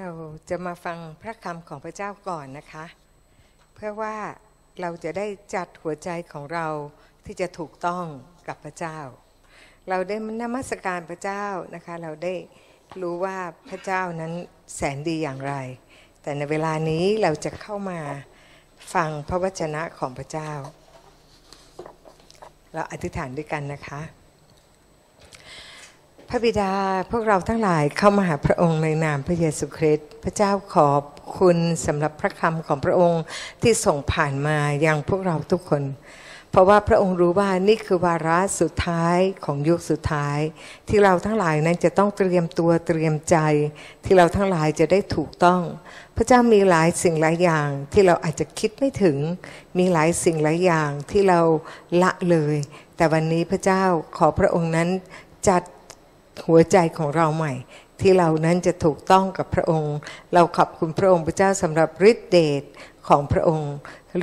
เราจะมาฟังพระคำของพระเจ้าก่อนนะคะ เพื่อว่าเราจะได้จัดหัวใจของเราที่จะถูกต้องกับพระเจ้า เราได้นมัสการพระเจ้านะคะ เราได้รู้ว่าพระเจ้านั้นแสนดีอย่างไร แต่ในเวลานี้เราจะเข้ามาฟังพระวจนะของพระเจ้า เราอธิษฐานด้วยกันนะคะ พระบิดาพวกเราทั้งหลายเข้ามาหาพระองค์ในนามพระเยซูคริสต์พระเจ้าขอบคุณสำหรับพระคำของพระองค์ที่ส่งผ่านมายังพวกเราทุกคน เพราะว่าพระองค์รู้ว่านี่คือวาระสุดท้ายของยุคสุดท้าย ที่เราทั้งหลายนั้นจะต้องเตรียมตัวเตรียมใจ ที่เราทั้งหลายจะได้ถูกต้อง พระเจ้ามีหลายสิ่งหลายอย่างที่เราอาจจะคิดไม่ถึง มีหลายสิ่งหลายอย่างที่เราละเลย แต่วันนี้พระเจ้าขอพระองค์นั้นจัด หัวใจของเราใหม่ ที่เรานั้นจะถูกต้องกับพระองค์ เราขอบคุณพระองค์พระเจ้าสำหรับฤทธิเดชของพระองค์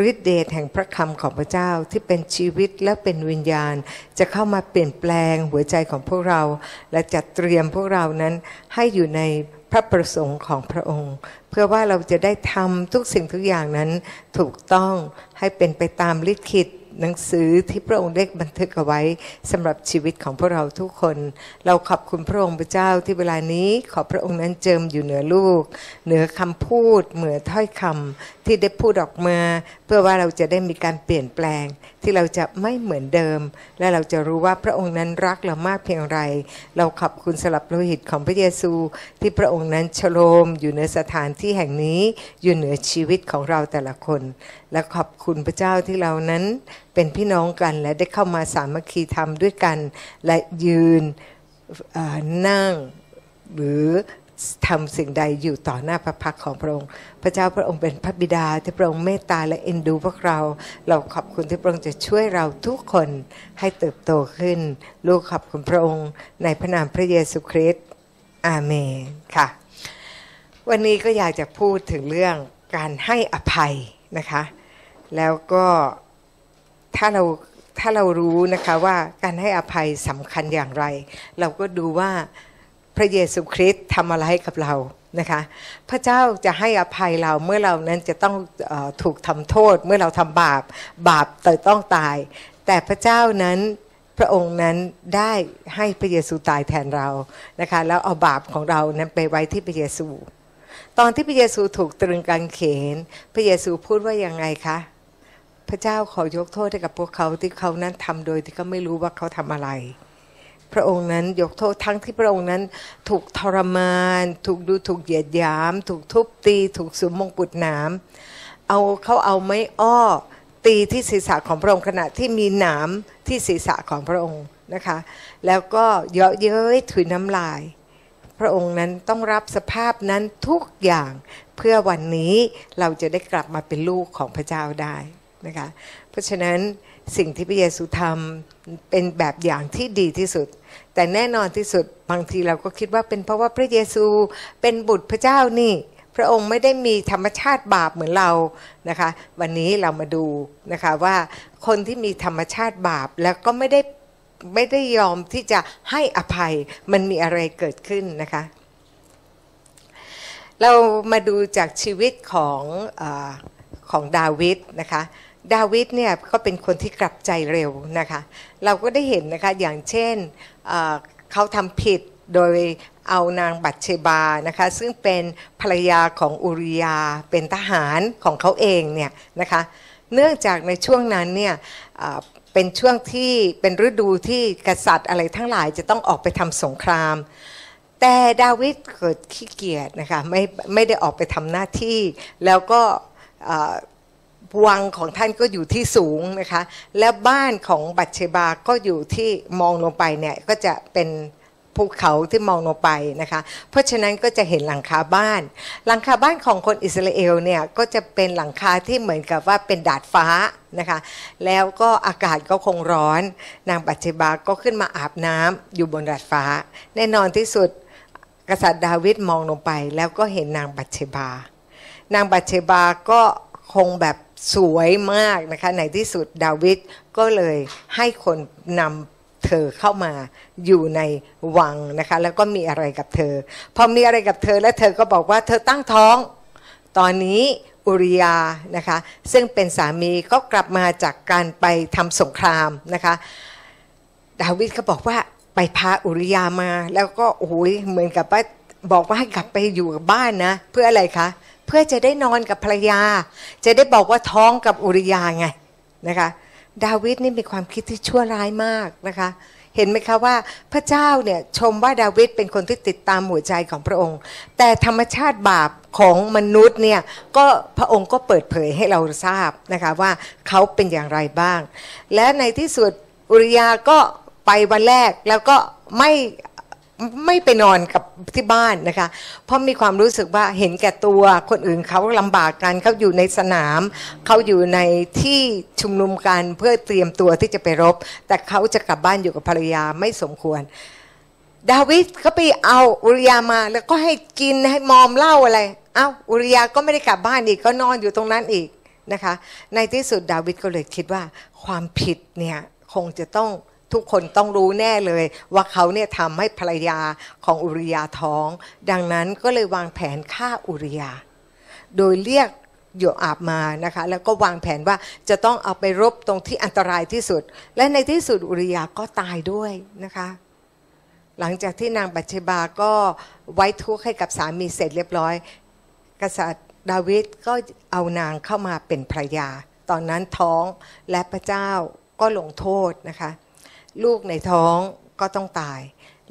ฤทธิเดชแห่งพระคำของพระเจ้าที่เป็นชีวิตและเป็นวิญญาณ จะเข้ามาเปลี่ยนแปลงหัวใจของพวกเรา และจัดเตรียมพวกเรานั้นให้อยู่ในพระประสงค์ของพระองค์ เพื่อว่าเราจะได้ทำทุกสิ่งทุกอย่างนั้นถูกต้องให้เป็นไปตามลิขิต หนังสือที่พระองค์ได้บันทึกเอาไว้สำหรับชีวิตของพวกเราทุกคน เราขอบคุณพระองค์พระเจ้าที่เวลานี้ขอพระองค์นั้นเจิมอยู่เหนือลูก เหนือคำพูดเหนือถ้อยคำที่ได้พูดออกมา เพื่อว่าเราจะได้มีการเปลี่ยนแปลงที่เราจะไม่เหมือนเดิม และเราจะรู้ว่าพระองค์นั้นรักเรามากเพียงไร เราขอบคุณสลับโลหิตของพระเยซู ที่พระองค์นั้นชโลม อยู่ในสถานที่แห่งนี้อยู่เหนือชีวิตของเราแต่ละคน และขอบคุณพระเจ้าที่เรานั้นเป็นพี่น้องกันและได้เข้ามาสามัคคีธรรมด้วยกัน และยืนนั่งหรือ ทำสิ่งใดอยู่ต่อหน้าพระพักของพระองค์ พระเจ้าพระองค์เป็นพระบิดาที่พระองค์เมตตาและเอ็นดูพวกเรา เราขอบคุณที่พระองค์จะช่วยเราทุกคนให้เติบโตขึ้น ลูกขอบคุณพระองค์ ในพระนามพระเยซูคริสต์อาเมนค่ะ วันนี้ก็อยากจะพูดถึงเรื่องการให้อภัยนะคะ แล้วก็ถ้าเราถ้าเรารู้นะคะว่าการให้อภัยสำคัญอย่างไร เราก็ดูว่า ระเยซูคริสต์ทำอะไรให้กับเรานะคะพระเจ้าจะให้อภัยเราเมื่อเรานั้นจะต้องอถูกทำโทษเมื่อเราทำบาปบาปแต่ต้องตาย แต่พระเจ้านั้นพระองค์นั้นได้ให้พระเยซูตายแทนเรานะคะแล้วเอาบาปของเรานั้นไปไว้ที่พระเยซู ตอนที่พระเยซูถูกตรึงกางเขน พระเยซูพูดว่ายังไงคะพระเจ้าขอยกโทษให้กับพวกเขาที่เขานั้นทำโดยที่เขาไม่รู้ว่าเขาทำอะไร พระองค์นั้นยกโทษทั้งที่พระองค์นั้น ถูกทรมาน ถูกดูถูกเหยียดหยาม ถูกทุบตี ถูกสวมมงกุฎหน้ำเอาเขาเอาไม้อ้อ ตีที่ศีรษะของพระองค์ขณะที่มีหนามที่ศีรษะของพระองค์นะคะ แล้วก็เยาะเย้ยถุยน้ำลาย พระองค์นั้นต้องรับสภาพนั้นทุกอย่างเพื่อวันนี้เราจะได้กลับมาเป็นลูกของพระเจ้าได้นะคะ เพราะฉะนั้นสิ่งที่พระเยซูทำเป็นแบบอย่างที่ดีที่สุด แต่แน่นอนที่สุดบางทีเราก็คิดว่าเป็นเพราะว่าพระเยซูเป็นบุตรพระเจ้านี่ พระองค์ไม่ได้มีธรรมชาติบาปเหมือนเรานะคะ วันนี้เรามาดูนะคะว่าคนที่มีธรรมชาติบาปแล้วก็ไม่ได้ไม่ได้ยอมที่จะให้อภัยมันมีอะไรเกิดขึ้นนะคะ เรามาดูจากชีวิตของอของดาวิดนะคะ ดาวิดเนี่ยก็เป็นคนที่กลับใจเร็วนะคะ เราก็ได้เห็นนะคะอย่างเช่นเขาทำผิดโดยเอานางบัตเชบานะคะ ซึ่งเป็นภรรยาของอุริยาเป็นทหารของเขาเองเนี่ยนะคะ เนื่องจากในช่วงนั้นเนี่ยเป็นช่วงที่เป็นฤดูที่กษัตริย์อะไรทั้งหลายจะต้องออกไปทำสงคราม แต่ดาวิดเกิดขี้เกียจนะคะไม่ไม่ได้ออกไปทำหน้าที่แล้วก็ วังของท่านก็อยู่ที่สูงนะคะ และบ้านของบัตเชบาก็อยู่ที่มองลงไปเนี่ยก็จะเป็นภูเขาที่มองลงไปนะคะ เพราะฉะนั้นก็จะเห็นหลังคาบ้าน หลังคาบ้านของคนอิสราเอลเนี่ยก็จะเป็นหลังคาที่เหมือนกับว่าเป็นดาดฟ้านะคะ แล้วก็อากาศก็คงร้อน นางบัตเชบาก็ขึ้นมาอาบน้ำอยู่บนดาดฟ้า แน่นอนที่สุดกษัตริย์ดาวิดมองลงไป แล้วก็เห็นนางบัตเชบา นางบัตเชบาก็คงแบบ สวยมากนะคะในที่สุดดาวิดก็เลยให้คนนำเธอเข้ามาอยู่ในวังนะคะแล้วก็มีอะไรกับเธอ พอมีอะไรกับเธอแล้วเธอก็บอกว่าเธอตั้งท้อง ตอนนี้อุริยานะคะซึ่งเป็นสามีก็กลับมาจากการไปทำสงครามนะคะดาวิดก็บอกว่าไปพาอุริยามาแล้วก็โอ้ยเหมือนกับว่าบอกว่าให้กลับไปอยู่กับบ้านนะ เพื่ออะไรคะเพื่อจะได้นอนกับภรรยา จะได้บอกว่าท้องกับอุริยาไงนะคะ ดาวิดนี่มีความคิดที่ชั่วร้ายมากนะคะ เห็นไหมคะว่าพระเจ้าเนี่ยชมว่าดาวิดเป็นคนที่ติดตามหัวใจของพระองค์ แต่ธรรมชาติบาปของมนุษย์เนี่ยก็พระองค์ก็เปิดเผยให้เราทราบนะคะว่าเขาเป็นอย่างไรบ้าง และในที่สุดอุริยาก็ไปวันแรกแล้วก็ไม่ ไม่ไปนอนกับที่บ้านนะคะ เพราะมีความรู้สึกว่าเห็นแก่ตัวคนอื่นเขาลำบากกันเขาอยู่ในสนาม เขาอยู่ในที่ชุมนุมกันเพื่อเตรียมตัวที่จะไปรบ แต่เขาจะกลับบ้านอยู่กับภรรยาไม่สมควร ดาวิดก็ไปเอาอุริยามาแล้วก็ให้กินให้มอมเหล้าอะไร เอา้าอุริยาก็ไม่ได้กลับบ้านอีกก็นอนอยู่ตรงนั้นอีกนะคะ ในที่สุดดาวิดก็เลยคิดว่าความผิดเนี่ยคงจะต้อง ทุกคนต้องรู้แน่เลย ว่าเขาเนี่ยทำให้ภรรยาของอุริยาท้อง ดังนั้นก็เลยวางแผนฆ่าอุริยา โดยเรียกโยอาบมานะคะ แล้วก็วางแผนว่าจะต้องเอาไปรบตรงที่อันตรายที่สุด และในที่สุดอุริยาก็ตายด้วยนะคะหลังจากที่นางบัชบาก็ไว้ทุกข์ให้กับสามีเสร็จเรียบร้อย กษัตริย์ดาวิดก็เอานางเข้ามาเป็นภรรยา ตอนนั้นท้องและพระเจ้าก็ลงโทษนะคะ ลูกในท้องก็ต้องตาย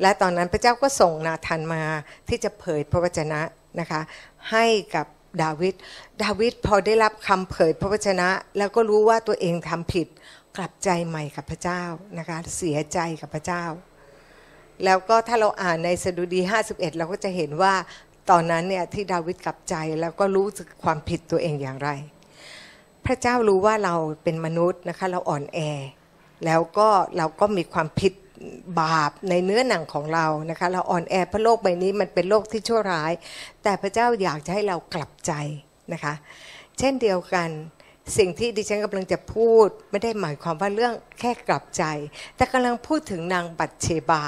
และตอนนั้นพระเจ้าก็ส่งนาธานมาที่จะเผยพระวจนะนะคะให้กับดาวิดดาวิดพอได้รับคำเผยพระวจนะ แล้วก็รู้ว่าตัวเองทำผิดกลับใจใหม่กับพระเจ้านะคะเสียใจกับพระเจ้า แล้วก็ถ้าเราอ่านในสดุดี 51 เราก็จะเห็นว่าตอนนั้นเนี่ยที่ดาวิดกลับใจแล้วก็รู้สึกความผิดตัวเองอย่างไร พระเจ้ารู้ว่าเราเป็นมนุษย์นะคะเราอ่อนแอ แล้วก็เราก็มีความผิดบาปในเนื้อหนังของเรานะคะ เราอ่อนแอเพราะโลกใบนี้มันเป็นโลกที่ชั่วร้าย แต่พระเจ้าอยากจะให้เรากลับใจนะคะ เช่นเดียวกันสิ่งที่ดิฉันกำลังจะพูดไม่ได้หมายความว่าเรื่องแค่กลับใจ แต่กำลังพูดถึงนางบัตเชบา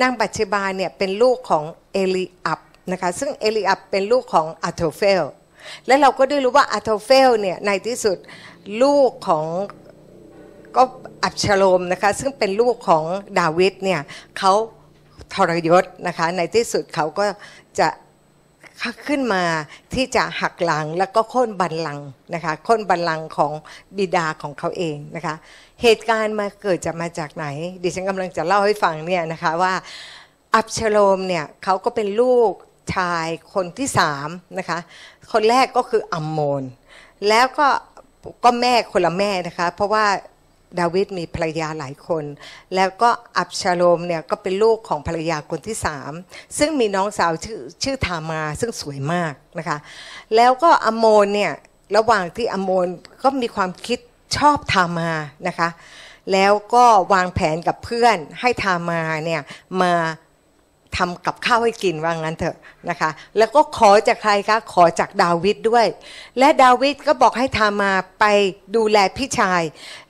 นางบัตเชบาเนี่ยเป็นลูกของเอลีอับนะคะ ซึ่งเอลีอับเป็นลูกของอาหิโทเฟล และเราก็ได้รู้ว่าอาหิโทเฟลเนี่ยในที่สุดลูกของ ก็อับซาโลมนะคะซึ่งเป็นลูกของดาวิดเนี่ยเขาทรยศนะคะในที่สุดเขาก็จะขึ้นมาที่จะหักหลังแล้วก็โค่นบัลลังก์นะคะโค่นบัลลังก์ของบิดาของเขาเองนะคะเหตุการณ์มาเกิดจะมาจากไหน ดิฉันกำลังจะเล่าให้ฟังเนี่ยนะคะว่าอับชโลมเนี่ยเขาก็เป็นลูกชายคนที่สามนะคะคนแรกก็คืออัมโมน แล้วก็ก็แม่คนละแม่นะคะ เพราะว่า ดาวิดมีภรรยาหลายคน แล้วก็อับชาโลมเนี่ยก็เป็นลูกของภรรยาคนที่สามซึ่งมีน้องสาวชื่อชื่อทามาซึ่งสวยมากนะคะแล้วก็อโมนเนี่ยระหว่างที่อโมนก็มีความคิดชอบทามานะคะแล้วก็วางแผนกับเพื่อนให้ทามาเนี่ยมา ทำกับข้าวให้กินว่างั้นเถอะนะคะ แล้วก็ขอจากใครคะขอจากดาวิดด้วย และดาวิดก็บอกให้ทามาไปดูแลพี่ชาย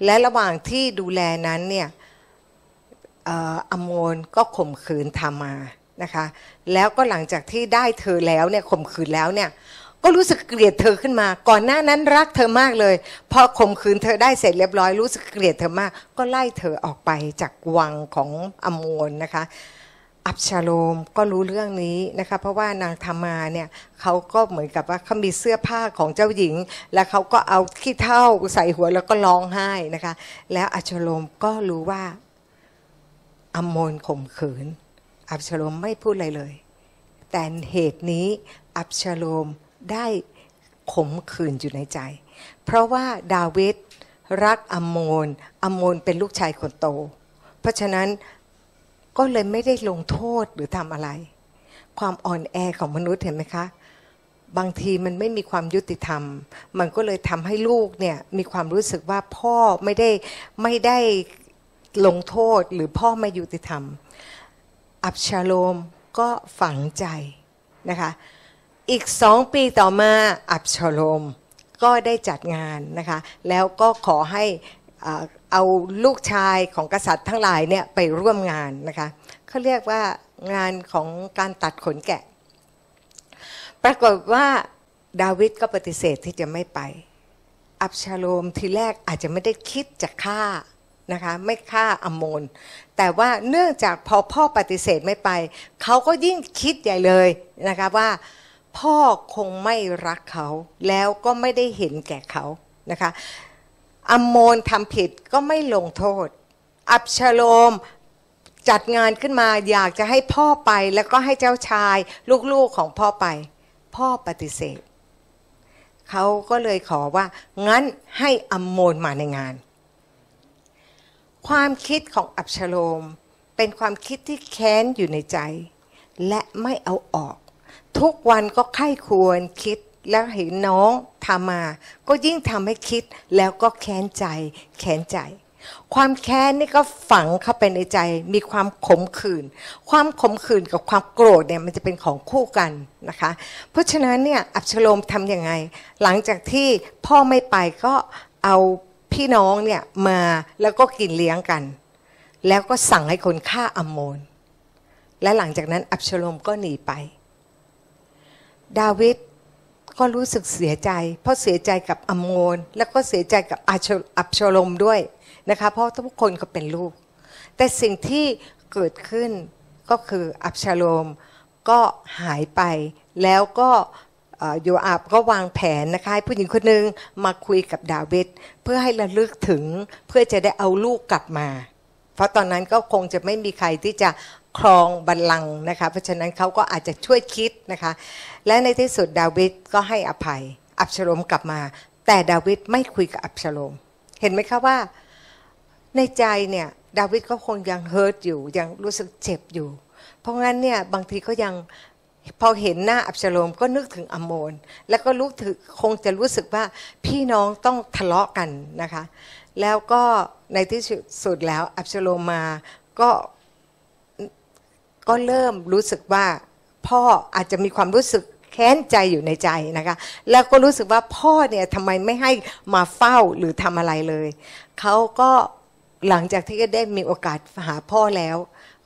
และระหว่างที่ดูแลนั้นเนี่ยอโมนก็ข่มขืนทามานะคะ แล้วก็หลังจากที่ได้เธอแล้วเนี่ยข่มขืนแล้วเนี่ยก็รู้สึกเกลียดเธอขึ้นมา ก่อนหน้านั้นรักเธอมากเลย พอข่มขืนเธอได้เสร็จเรียบร้อยรู้สึกเกลียดเธอมาก ก็ไล่เธอออกไปจากวังของอโมนนะคะ อับชาโลมก็รู้เรื่องนี้นะคะเพราะว่านางธรรมาเนี่ยเขาก็เหมือนกับว่าเขามีเสื้อผ้าของเจ้าหญิง แล้วเขาก็เอาขี้เท่าใส่หัวแล้วก็ร้องไห้นะคะ แล้วอับชาโลมก็รู้ว่าอมโมนข่มขืน อับชาโลมไม่พูดอะไรเลย แต่เหตุนี้อับชาโลมได้ข่มขืนอยู่ในใจ เพราะว่าดาวิดรักอมโมนอมโมนเป็นลูกชายคนโต เพราะฉะนั้น ก็เลยไม่ได้ลงโทษหรือทำอะไร ความอ่อนแอของมนุษย์เห็นไหมคะ บางทีมันไม่มีความยุติธรรม มันก็เลยทำให้ลูกเนี่ยมีความรู้สึกว่าพ่อไม่ได้ไม่ได้ลงโทษหรือพ่อไม่ยุติธรรม อับชาโลมก็ฝังใจนะคะ อีกสองปีต่อมาอับชาโลมก็ได้จัดงานนะคะ แล้วก็ขอให้ เอาลูกชายของกษัตริย์ทั้งหลายเนี่ยไปร่วมงานนะคะเขาเรียกว่างานของการตัดขนแกะ ปรากฏว่าดาวิดก็ปฏิเสธที่จะไม่ไป อับชาโลมทีแรกอาจจะไม่ได้คิดจะฆ่านะคะไม่ฆ่าอมโมนแต่ว่าเนื่องจากพอพ่อปฏิเสธไม่ไป เขาก็ยิ่งคิดใหญ่เลยนะคะว่าพ่อคงไม่รักเขาแล้วก็ไม่ได้เห็นแก่เขานะคะ อมโมนทำผิดก็ไม่ลงโทษ อับชโลมจัดงานขึ้นมาอยากจะให้พ่อไปแล้วก็ให้เจ้าชายลูกๆของพ่อไป พ่อปฏิเสธเขาก็เลยขอว่า งั้นให้อมโมนมาในงาน ความคิดของอับชโลมเป็นความคิดที่แค้นอยู่ในใจ และไม่เอาออก ทุกวันก็ไข้ควรคิด แล้วเห็นน้องทำมา ก็ยิ่งทำให้คิดแล้วก็แค้นใจ แค้นใจ ความแค้นนี่ก็ฝังเข้าไปในใจ มีความขมขื่น ความขมขื่นกับความโกรธเนี่ยมันจะเป็นของคู่กันนะคะ เพราะฉะนั้นเนี่ยอับชโลมทำยังไง หลังจากที่พ่อไม่ไปก็เอาพี่น้องเนี่ยมาแล้วก็กินเลี้ยงกัน แล้วก็สั่งให้คนฆ่าอัมโมน และหลังจากนั้นอับชโลมก็หนีไป ดาวิด ก็รู้สึกเสียใจ เพราะเสียใจกับอมโมนแล้วก็เสียใจกับอับชโลมด้วยนะคะ เพราะทุกคนก็เป็นลูก แต่สิ่งที่เกิดขึ้นก็คืออับชาโลมก็หายไป แล้วก็โยอาบก็วางแผนนะคะผู้หญิงคนหนึ่งมาคุยกับดาวิดเพื่อให้ระลึกถึงเพื่อจะได้เอาลูกกลับมา เพราะตอนนั้นก็คงจะไม่มีใครที่จะ ครองบัลลังก์นะคะ เพราะฉะนั้นเขาก็อาจจะช่วยคิดนะคะ และในที่สุดดาวิดก็ให้อภัย อับชโลมกลับมา แต่ดาวิดไม่คุยกับอับชโลม เห็นไหมคะว่า ในใจเนี่ยดาวิดก็คงยังเฮิร์ตอยู่ยังรู้สึกเจ็บอยู่ เพราะงั้นเนี่ยบางทีก็ยังพอเห็นหน้าอับชโลมก็นึกถึงอมโมน แล้วก็รู้ถึงคงจะรู้สึกว่าพี่น้องต้องทะเลาะกันนะคะ แล้วก็ในที่สุดแล้วอับชโลมมาก็ ก็เริ่มรู้สึกว่าพ่ออาจจะมีความรู้สึกแค้นใจอยู่ในใจนะคะ แล้วก็รู้สึกว่าพ่อเนี่ยทำไมไม่ให้มาเฝ้าหรือทำอะไรเลย เขาก็หลังจากที่ได้มีโอกาสหาพ่อแล้ว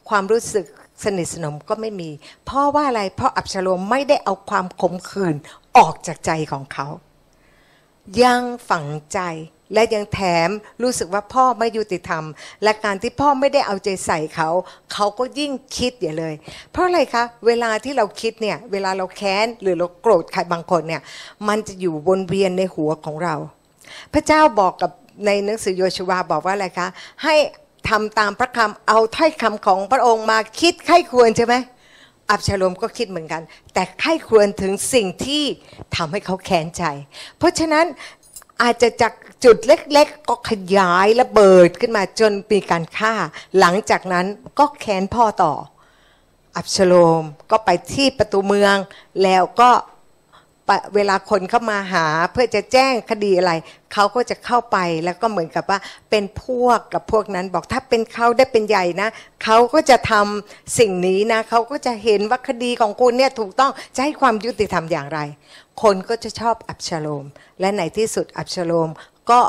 ความรู้สึกสนิทสนมก็ไม่มีพราะว่าอะไรพราะอับชโลมไม่ได้เอาความขมขื่นออกจากใจของเขา ยังฝังใจ และยังแถมรู้สึกว่าพ่อไม่ยุติธรรม และการที่พ่อไม่ได้เอาใจใส่เขา เขาก็ยิ่งคิดอย่าเลย เพราะอะไรคะ เวลาที่เราคิดเนี่ยเวลาเราแค้นหรือเราโกรธใครบางคนเนี่ยมันจะอยู่วนเวียนในหัวของเรา พระเจ้าบอกกับในหนังสือโยชูวาบอกว่าอะไรคะ ให้ทำตามพระคำเอาถ้อยคำของพระองค์มาคิดไข้ควรใช่ไหมอับชาโลมก็คิดเหมือนกัน แต่ไข้ควรถึงสิ่งที่ทำให้เขาแค้นใจ เพราะฉะนั้นอาจจะจาก จุดเล็กๆ ก็ขยายระเบิดขึ้นมาจนมีการฆ่า หลังจากนั้นก็แค้นพ่อต่อ อับชโลมก็ไปที่ประตูเมืองแล้วก็เวลาคนเข้ามาหาเพื่อจะแจ้งคดีอะไร เขาก็จะเข้าไปแล้วก็เหมือนกับว่าเป็นพวกกับพวกนั้นบอกถ้าเป็นเขาได้เป็นใหญ่นะ เขาก็จะทำสิ่งนี้นะ เขาก็จะเห็นว่าคดีของคุณเนี่ยถูกต้องจะให้ความยุติธรรมอย่างไร คนก็จะชอบอับซาโลม และในที่สุดอับซาโลม ก็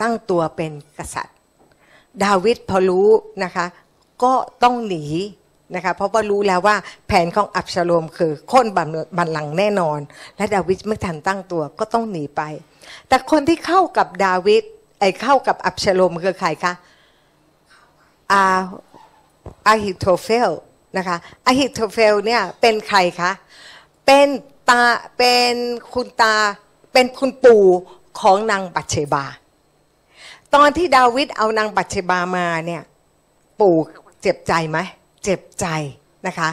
ตั้งตัวเป็นกษัตริย์ ดาวิดพอรู้นะคะ ก็ต้องหนีนะคะเพราะว่ารู้แล้วว่าแผนของอับซาโลมคือโค่นบัลลังก์แน่นอน และดาวิดไม่ทันตั้งตัวก็ต้องหนีไป แต่คนที่เข้ากับดาวิดไอ้เข้ากับอับซาโลมคือใครคะอาอาหิโทเฟลนะคะอาหิโทเฟลเนี่ยเป็นใครคะเป็นตาเป็นคุณตาเป็นคุณปู่ ของนางบัตเชบา ตอนที่ดาวิดเอานางบัตเชบามาเนี่ยปู่เจ็บใจไหมเจ็บใจนะคะ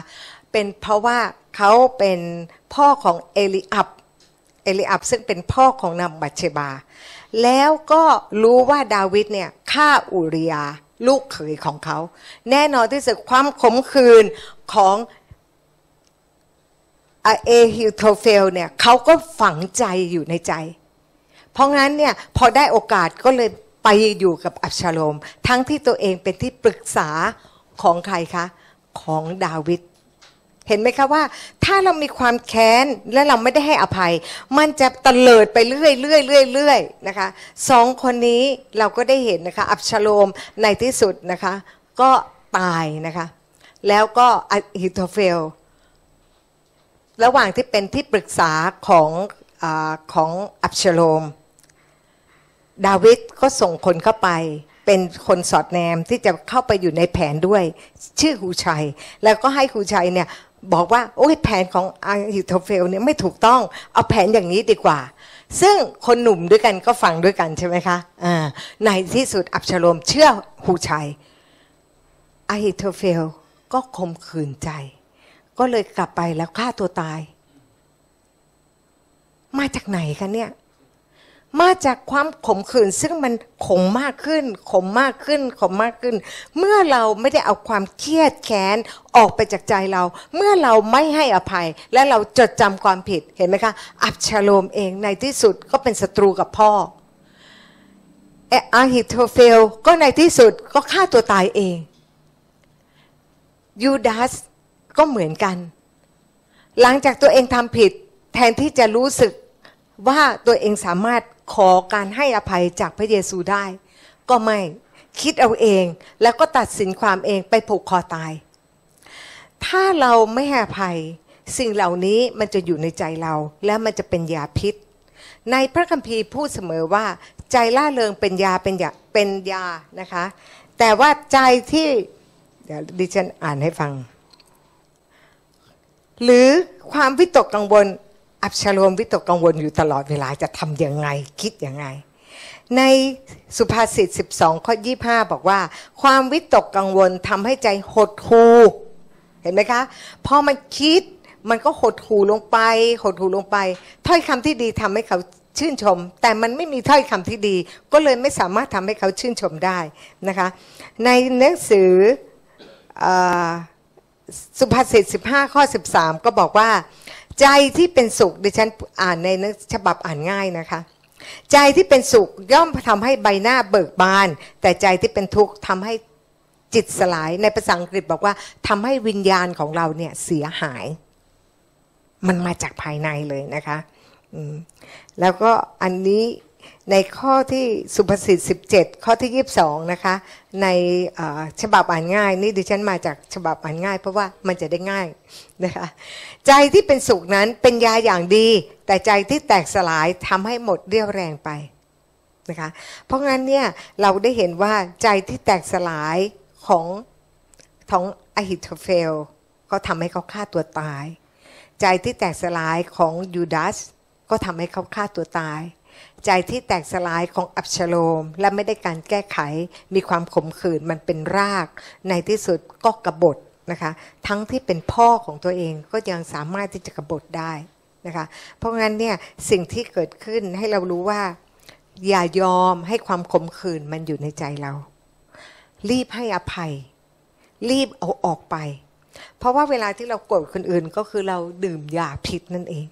เป็นเพราะว่าเขาเป็นพ่อของเอลิอับเอลิอับซึ่งเป็นพ่อของนางบัตเชบา แล้วก็รู้ว่าดาวิดเนี่ยฆ่าอุรียาห์ลูกเขยของเขา แน่นอนที่สุดความขมขื่นของเอฮิโทเฟลเนี่ยเขาก็ฝังใจอยู่ในใจ เพราะงั้นเนี่ยพอได้โอกาสก็เลยไปอยู่กับอับชาโลม ทั้งที่ตัวเองเป็นที่ปรึกษาของใครคะ ของดาวิดเห็นไหมคะว่า ถ้าเรามีความแค้นและเราไม่ได้ให้อภัย มันจะตะเลิดไปเรื่อยเรื่อยเรื่อยเรื่อยนะคะสองคนนี้เราก็ได้เห็นนะคะ อับซาโลมในที่สุดนะคะ ก็ตายนะคะ แล้วก็อาหิโทเฟล ระหว่างที่เป็นที่ปรึกษาของอาของอับซาโลม ดาวิดก็ส่งคนเข้าไป เป็นคนสอดแนมที่จะเข้าไปอยู่ในแผนด้วย ชื่อฮูชัย แล้วก็ให้ฮูชัยเนี่ยบอกว่าโอ้ยแผนของอาหิโทเฟลเนี่ยไม่ถูกต้องเอาแผนอย่างนี้ดีกว่า ซึ่งคนหนุ่มด้วยกันก็ฟังด้วยกันใช่ไหมคะอ่าในที่สุดอับชโลมเชื่อฮูชัยอาฮิโทเฟลก็คมขืนใจ ก็เลยกลับไปแล้วฆ่าตัวตาย มาจากไหนคะเนี่ย มาจากความขมขื่นซึ่งมันขมมากขึ้น ขมมากขึ้น ขมมากขึ้น เมื่อเราไม่ได้เอาความเครียดแค้นออกไปจากใจเรา เมื่อเราไม่ให้อภัย และเราจดจำความผิดเห็นไหมคะ อับชาโลมเองในที่สุดก็เป็นศัตรูกับพ่อเออาฮิโทเฟลก็ในที่สุดก็ฆ่าตัวตายเองยูดาสก็เหมือนกัน หลังจากตัวเองทำผิด แทนที่จะรู้สึกว่าตัวเองสามารถ ขอการให้อภัยจากพระเยซูได้ ก็ไม่คิดเอาเอง แล้วก็ตัดสินความเองไปผูกคอตาย ถ้าเราไม่ให้อภัย สิ่งเหล่านี้มันจะอยู่ในใจเรา แล้วมันจะเป็นยาพิษ ในพระคัมภีร์พูดเสมอว่า ใจล่าเริงเป็นยาเป็นยาเป็นยานะคะ แต่ว่าใจที่เดี๋ยวดิฉันอ่านให้ฟัง หรือความวิตกกังวล อับชาโลมวิตกกังวลอยู่ตลอดเวลาจะทำยังไงคิดยังไง ในสุภาษิต 12 ข้อ 25 บอกว่า ความวิตกกังวลทำให้ใจหดหู่เห็นไหมคะพอมันคิดมันก็หดหู่ลงไป หดหู่ลงไป ถ้อยคำที่ดีทำให้เขาชื่นชม แต่มันไม่มีถ้อยคำที่ดี ก็เลยไม่สามารถทำให้เขาชื่นชมได้นะคะ ในหนังสืออสุภาษิต 15 ข้อ 13 ก็บอกว่า ใจที่เป็นสุขดิฉันอ่านในนังฉบับอ่านง่ายนะคะ ใจที่เป็นสุขย่อมทำให้ใบหน้าเบิกบาน แต่ใจที่เป็นทุกข์ทำให้จิตสลายในภาษาอังกฤษบอกว่าทำให้วิญญาณของเราเนี่ยเสียหาย มันมาจากภายในเลยนะคะแล้วก็อันนี้ ในข้อที่สุภาษิต17 ข้อที่ 22 นะคะ ในฉบับอ่านง่าย นี่ดิฉันมาจากฉบับอ่านง่าย เพราะว่ามันจะได้ง่ายนะคะใจที่เป็นสุขนั้นเป็นยาอย่างดี แต่ใจที่แตกสลายทำให้หมดเรี่ยวแรงไปนะคะเพราะงั้นเนี่ยเราได้เห็นว่าใจที่แตกสลายของของอหิโทเฟล ก็ทำให้เขาฆ่าตัวตาย ใจที่แตกสลายของยูดาสก็ทำให้เขาฆ่าตัวตาย ใจที่แตกสลายของอับชโลม และไม่ได้การแก้ไขมีความขมขื่นมันเป็นราก ในที่สุดก็กบฏนะคะทั้งที่เป็นพ่อของตัวเองก็ยังสามารถที่จะกบฏได้นะคะเพราะงั้นเนี่ยสิ่งที่เกิดขึ้นให้เรารู้ว่า อย่ายอมให้ความขมขื่นมันอยู่ในใจเรา รีบให้อภัย รีบเอาออกไป เพราะว่าเวลาที่เราโกรธคนอื่นก็คือเราดื่มยาพิษนั่นเอง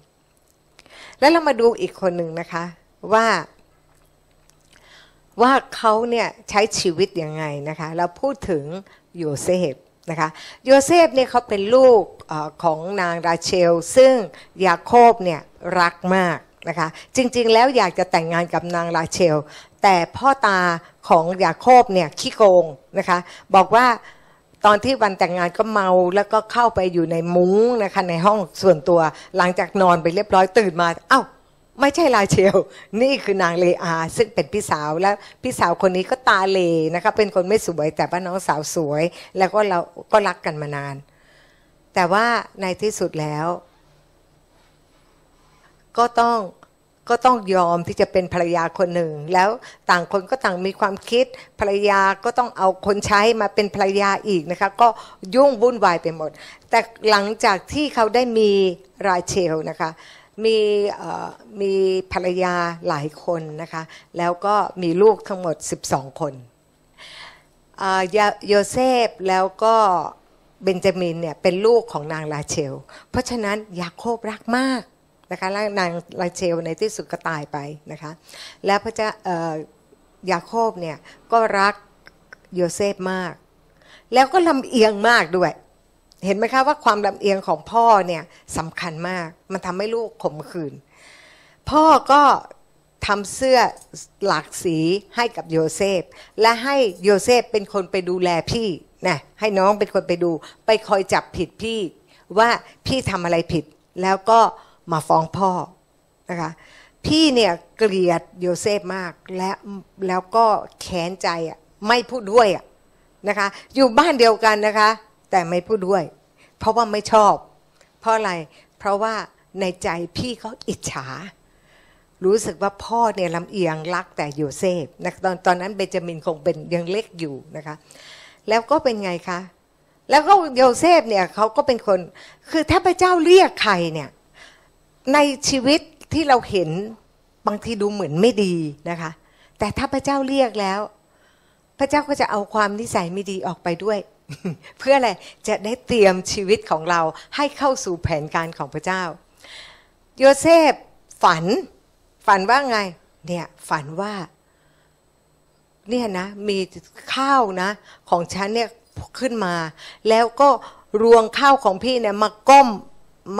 แล้วเรามาดูอีกคนหนึ่งนะคะ ว่าว่าเขาเนี่ยใช้ชีวิตยังไงนะคะเราพูดถึงโยเซฟนะคะโยเซฟเนี่ยเขาเป็นลูกอของนางราเชล ซึ่งยาโคบเนี่ยรักมากนะคะจริงๆแล้วอยากจะแต่งงานกับนางราเชล แต่พ่อตาของยาโคบเนี่ยขี้โกงนะคะบอกว่าตอนที่วันแต่งงานก็เมาแล้วก็เข้าไปอยู่ในมุ้งนะคะในห้องส่วนตัวหลังจากนอนไปเรียบร้อยตื่นมาเอ้า ไม่ใช่ลาเชล นี่คือนางเลอา ซึ่งเป็นพี่สาวและพี่สาวคนนี้ก็ตาเลนะคะเป็นคนไม่สวยแต่ว่าน้องสาวสวย แล้วก็เราก็รักกันมานาน แต่ว่าในที่สุดแล้ว ก็ต้องก็ต้องยอมที่จะเป็นภรรยาคนหนึ่ง แล้วต่างคนก็ต่างมีความคิดภรรยาก็ต้องเอาคนใช้มาเป็นภรรยาอีกนะคะก็ยุ่งวุ่นวายไปหมด แต่หลังจากที่เขาได้มีราเชลนะคะ มีมีภรรยาหลายคนนะคะ แล้วก็มีลูกทั้งหมด 12 คนอ่าโยโยเซฟแล้วก็เบนจามินเนี่ยเป็นลูกของนางราเชล เพราะฉะนั้นยาโคบรักมากนะคะแล้วนางราเชลในที่สุดก็ตายไปนะคะ แล้วพระเจ้ายาโคบเนี่ยก็รักโยเซฟมาก แล้วก็ลำเอียงมากด้วย เห็นไหมคะว่าความลำเอียงของพ่อเนี่ยสำคัญมาก มันทำให้ลูกขมขื่นพ่อก็ทำเสื้อหลากสีให้กับโยเซฟ และให้โยเซฟเป็นคนไปดูแลพี่นะให้น้องเป็นคนไปดู ไปคอยจับผิดพี่ว่าพี่ทำอะไรผิด แล้วก็มาฟ้องพ่อนะคะพี่เนี่ยเกลียดโยเซฟมากและแล้วก็แค้นใจอะไม่พูดด้วยอะนะคะ อยู่บ้านเดียวกันนะคะ แต่ไม่พูดด้วย เพราะว่าไม่ชอบ เพราะอะไร เพราะว่าในใจพี่เขาอิจฉา รู้สึกว่าพ่อเนี่ยลำเอียงรักแต่โยเซฟนะตอนตอนนั้นเบนจามินคงเป็นยังเล็กอยู่นะคะ แล้วก็เป็นไงคะ แล้วก็โยเซฟเนี่ยเขาก็เป็นคน คือถ้าพระเจ้าเรียกใครเนี่ย ในชีวิตที่เราเห็นบางทีดูเหมือนไม่ดีนะคะ แต่ถ้าพระเจ้าเรียกแล้ว พระเจ้าก็จะเอาความนิสัยไม่ดีออกไปด้วย เพื่ออะไรจะได้เตรียมชีวิตของเราให้เข้าสู่แผนการของพระเจ้า โยเซฟฝัน ฝันว่าไง เนี่ยฝันว่า เนี่ยนะ มีข้าวนะ ของฉันเนี่ยขึ้นมา แล้วก็รวงข้าวของพี่เนี่ยมาก้ม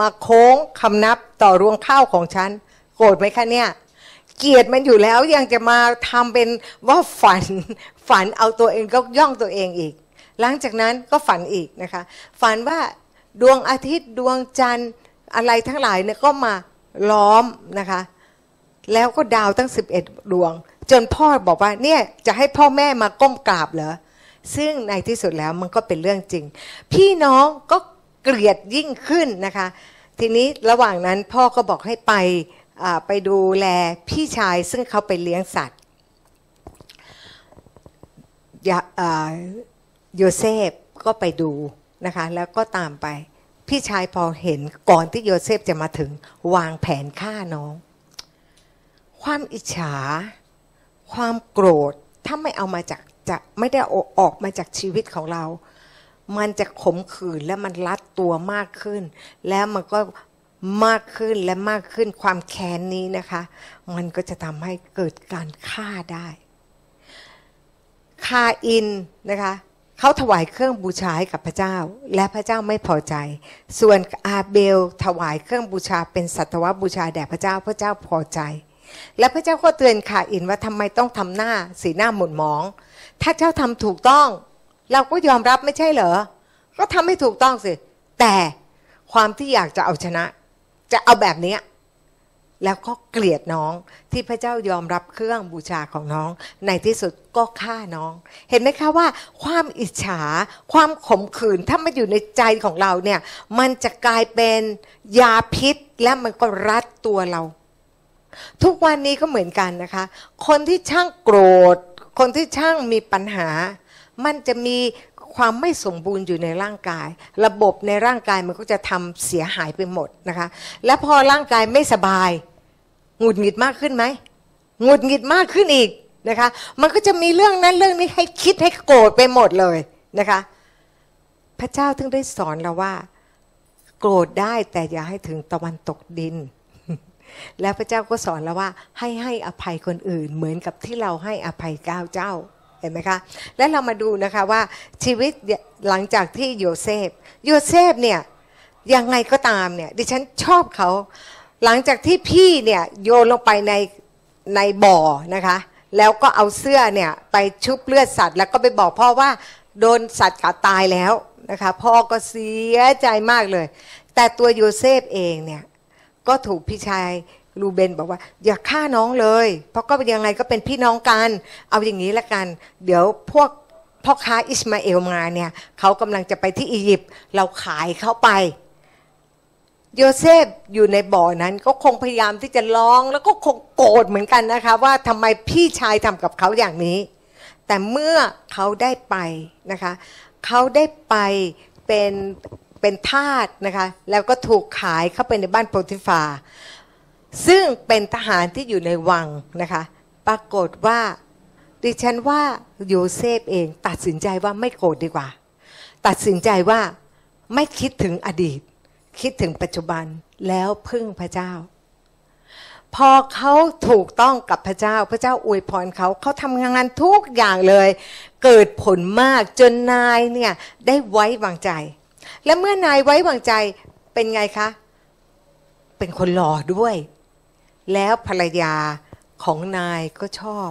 มาโค้งคำนับต่อรวงข้าวของฉัน โกรธไหมคะเนี่ยเกลียดมันอยู่แล้วยังจะมาทำเป็นว่าฝันฝันเอาตัวเองก็ย่องตัวเองอีก หลังจากนั้นก็ฝันอีกนะคะ ฝันว่าดวงอาทิตย์ดวงจันทร์อะไรทั้งหลายเนี่ยก็มาล้อมนะคะ แล้วก็ดาวตั้ง 11 ดวง จนพ่อบอกว่าเนี่ยจะให้พ่อแม่มาก้มกราบเหรอซึ่งในที่สุดแล้วมันก็เป็นเรื่องจริง พี่น้องก็เกลียดยิ่งขึ้นนะคะ ทีนี้ระหว่างนั้นพ่อก็บอกให้ไปไปดูแลพี่ชายซึ่งเขาไปเลี้ยงสัตว์ โยเซฟก็ไปดูนะคะ แล้วก็ตามไป พี่ชายพอเห็นก่อนที่โยเซฟจะมาถึงวางแผนฆ่าน้อง ความอิจฉา ความโกรธถ้าไม่เอามาจากจะไม่ได้ออกมาจากชีวิตของเรา มันจะขมขื่นและมันรัดตัวมากขึ้น แล้วมันก็มากขึ้นและมากขึ้นความแค้นนี้นะคะ มันก็จะทำให้เกิดการฆ่าได้คาอินนะคะ เขาถวายเครื่องบูชาให้กับพระเจ้า และพระเจ้าไม่พอใจ ส่วนอาเบลถวายเครื่องบูชาเป็นสัตวบูชาแด่พระเจ้าพระเจ้าพอใจ และพระเจ้าก็เตือนคาอินว่าทำไมต้องทำหน้าสีหน้าหมุนหมอง ถ้าเจ้าทำถูกต้อง เราก็ยอมรับไม่ใช่เหรอ ก็ทำให้ถูกต้องสิ แต่ความที่อยากจะเอาชนะ จะเอาแบบนี้ แล้วก็เกลียดน้องที่พระเจ้ายอมรับเครื่องบูชาของน้อง ในที่สุดก็ฆ่าน้อง เห็นไหมคะว่า ความอิจฉา ความขมขื่นถ้ามันอยู่ในใจของเราเนี่ย มันจะกลายเป็นยาพิษและมันก็รัดตัวเรา ทุกวันนี้ก็เหมือนกันนะคะ คนที่ช่างโกรธ คนที่ช่างมีปัญหา มันจะมี ความไม่สมบูรณ์อยู่ในร่างกาย ระบบในร่างกายมันก็จะทำเสียหายไปหมดนะคะ และพอร่างกายไม่สบายหงุดหงิดมากขึ้นไหมหงุดหงิดมากขึ้นอีกนะคะ มันก็จะมีเรื่องนั้นเรื่องนี้ให้คิดให้โกรธไปหมดเลยนะคะ พระเจ้าถึงได้สอนเราว่า โกรธได้แต่อย่าให้ถึงตะวันตกดิน แล้วพระเจ้าก็สอนเราว่า ให้ให้อภัยคนอื่น เหมือนกับที่เราให้อภัยก้าวเจ้า ห็นไหมคะและเรามาดูนะคะว่าชีวิตหลังจากที่โยเซฟโยเซฟเนี่ยยังไงก็ตามเนี่ยดิฉันชอบเขา หลังจากที่พี่เนี่ยโยนลงไปในในบ่อนะคะแล้วก็เอาเสื้อเนี่ยไปชุบเลือดสัตว์ แล้วก็ไปบอกพ่อว่าโดนสัตว์กัดตายแล้วนะคะพ่อก็เสียใจมากเลย แต่ตัวโยเซฟเองเนี่ยก็ถูกพี่ชาย รูเบนบอกว่า อย่าฆ่าน้องเลย เพราะก็ยังไงก็เป็นพี่น้องกัน เอาอย่างนี้ละกัน เดี๋ยวพวกพ่อค้าอิสมาเอลมาเนี่ยเขากำลังจะไปที่อียิปต์เราขายเขาไป โยเซฟอยู่ในบ่อนั้นก็คงพยายามที่จะร้องแล้วก็คงโกรธเหมือนกันนะคะ ว่าทำไมพี่ชายทำกับเขาอย่างนี้ แต่เมื่อเขาได้ไปนะคะเขาได้ไปเป็นเป็นทาสนะคะ แล้วก็ถูกขายเข้าไปในบ้านโปรติฟา ซึ่งเป็นทหารที่อยู่ในวังนะคะ ปรากฏว่า ดิฉันว่าโยเซฟเองตัดสินใจว่าไม่โกรธดีกว่า ตัดสินใจว่าไม่คิดถึงอดีต คิดถึงปัจจุบันแล้วพึ่งพระเจ้า พอเขาถูกต้องกับพระเจ้า พระเจ้าอวยพรเขาเขาทำงานทุกอย่างเลย เกิดผลมากจนนายเนี่ยได้ไว้วางใจ และเมื่อนายไว้วางใจเป็นไงคะ เป็นคนหล่อด้วย แล้วภรรยาของนายก็ชอบ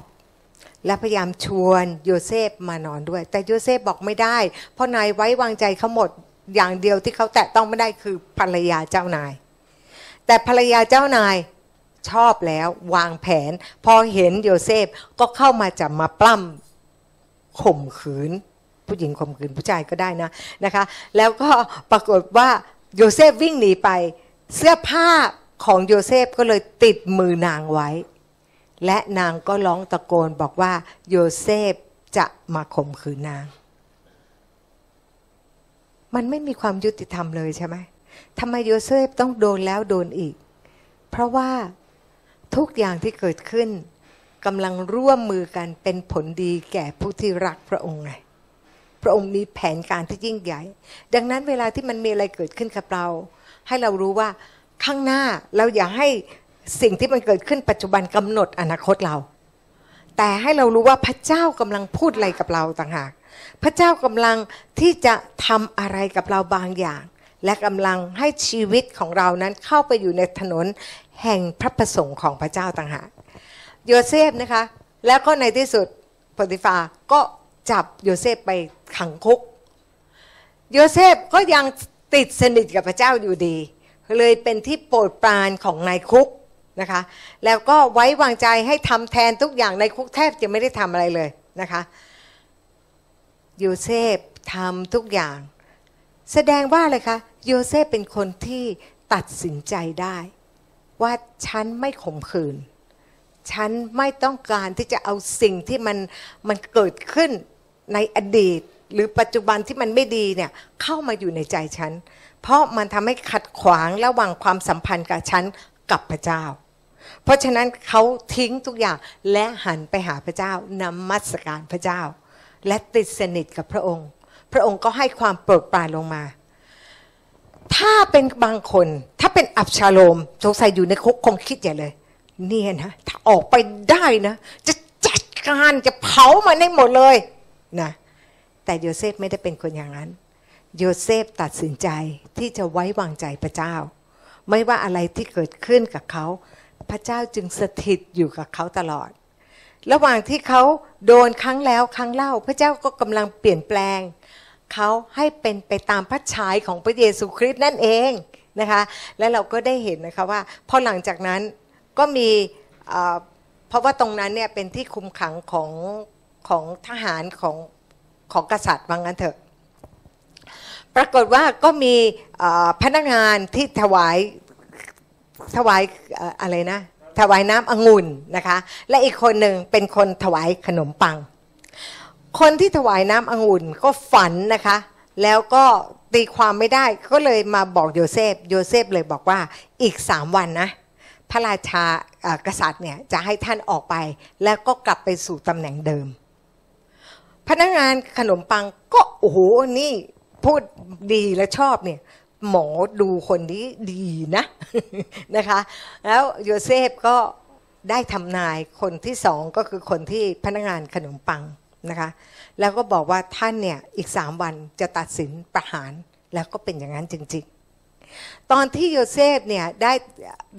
และพยายามชวนโยเซฟมานอนด้วย แต่โยเซฟบอกไม่ได้ เพราะนายไว้วางใจเขาหมดอย่างเดียวที่เขาแตะต้องไม่ได้คือภรรยาเจ้านาย แต่ภรรยาเจ้านายชอบแล้ววางแผน พอเห็นโยเซฟก็เข้ามาจับมาปล้ำข่มขืน ผู้หญิงข่มขืนผู้ชายก็ได้นะนะคะ แล้วก็ปรากฏว่าโยเซฟวิ่งหนีไป เสื้อผ้า ของโยเซฟก็เลยติดมือนางไว้ และนางก็ร้องตะโกนบอกว่าโยเซฟจะมาข่มขืนนาง มันไม่มีความยุติธรรมเลยใช่ไหมทำไมโยเซฟต้องโดนแล้วโดนอีก เพราะว่าทุกอย่างที่เกิดขึ้นกำลังร่วมมือกันเป็นผลดีแก่ผู้ที่รักพระองค์ไงพระองค์มีแผนการที่ยิ่งใหญ่ ดังนั้นเวลาที่มันมีอะไรเกิดขึ้นกับเรา ให้เรารู้ว่า ข้างหน้าเราอย่าให้สิ่งที่มันเกิดขึ้นปัจจุบันกำหนดอนาคตเรา แต่ให้เรารู้ว่าพระเจ้ากำลังพูดอะไรกับเราต่างหาก พระเจ้ากำลังที่จะทำอะไรกับเราบางอย่าง และกำลังให้ชีวิตของเรานั้นเข้าไปอยู่ในถนนแห่งพระประสงค์ของพระเจ้าต่างหากโยเซฟนะคะ แล้วก็ในที่สุดโปทิฟาร์ก็จับโยเซฟไปขังคุก โยเซฟก็ยังติดสนิทกับพระเจ้าอยู่ดี เลยเป็นที่โปรดปรานของนายคุกนะคะ แล้วก็ไว้วางใจให้ทำแทนทุกอย่างในคุกแทบจะไม่ได้ทำอะไรเลยนะคะโยเซฟทำทุกอย่าง แสดงว่าอะไรคะโยเซฟเป็นคนที่ตัดสินใจได้ ว่าฉันไม่ข่มขืน ฉันไม่ต้องการที่จะเอาสิ่งที่มันมันเกิดขึ้นในอดีต หรือปัจจุบันที่มันไม่ดีเนี่ยเข้ามาอยู่ในใจฉัน เพราะมันทำให้ขัดขวางระหว่างความสัมพันธ์กับฉันกับพระเจ้า เพราะฉะนั้นเขาทิ้งทุกอย่างและหันไปหาพระเจ้านมัสการพระเจ้า และติดสนิทกับพระองค์ พระองค์ก็ให้ความโปรดปรานลงมา ถ้าเป็นบางคนถ้าเป็นอับชาโลมสงสัยอยู่ในคุกคงคิดใหญ่เลย เนี่ยนะถ้าออกไปได้นะ จะจัดการจะเผามันให้หมดเลยนะแต่โยเซฟไม่ได้เป็นคนอย่างนั้น โยเซฟตัดสินใจที่จะไว้วางใจพระเจ้า ไม่ว่าอะไรที่เกิดขึ้นกับเขา พระเจ้าจึงสถิตอยู่กับเขาตลอด ระหว่างที่เขาโดนครั้งแล้วครั้งเล่า พระเจ้าก็กำลังเปลี่ยนแปลง เขาให้เป็นไปตามพระฉายของพระเยซูคริสต์นั่นเองนะคะ และเราก็ได้เห็นนะคะว่าพอหลังจากนั้นก็มีเพราะว่าตรงนั้นเนี่ยเป็นที่คุมขังของของทหารของของกษัตริย์ว่างั้นเถอะ ปรากฏว่าก็มีพนักงานที่ถวายถวายอะไรนะ ถวายน้ำองุ่นนะคะ และอีกคนหนึ่งเป็นคนถวายขนมปัง คนที่ถวายน้ำองุ่นก็ฝันนะคะ แล้วก็ตีความไม่ได้ก็เลยมาบอกโยเซฟ โยเซฟเลยบอกว่าอีกสามวันนะ พระราชากษัตริย์เนี่ยจะให้ท่านออกไป แล้วก็กลับไปสู่ตำแหน่งเดิม พนักงานขนมปังก็โอ้โหนี่ พูดดีและชอบเนี่ย หมอดูคนนี้ดีนะนะคะ แล้วโยเซฟก็ได้ทำนายคนที่สองก็คือคนที่พนักงานขนมปังนะคะ แล้วก็บอกว่าท่านเนี่ยอีกสามวันจะตัดสินประหารแล้วก็เป็นอย่างนั้นจริง ๆ ตอนที่โยเซฟเนี่ยได้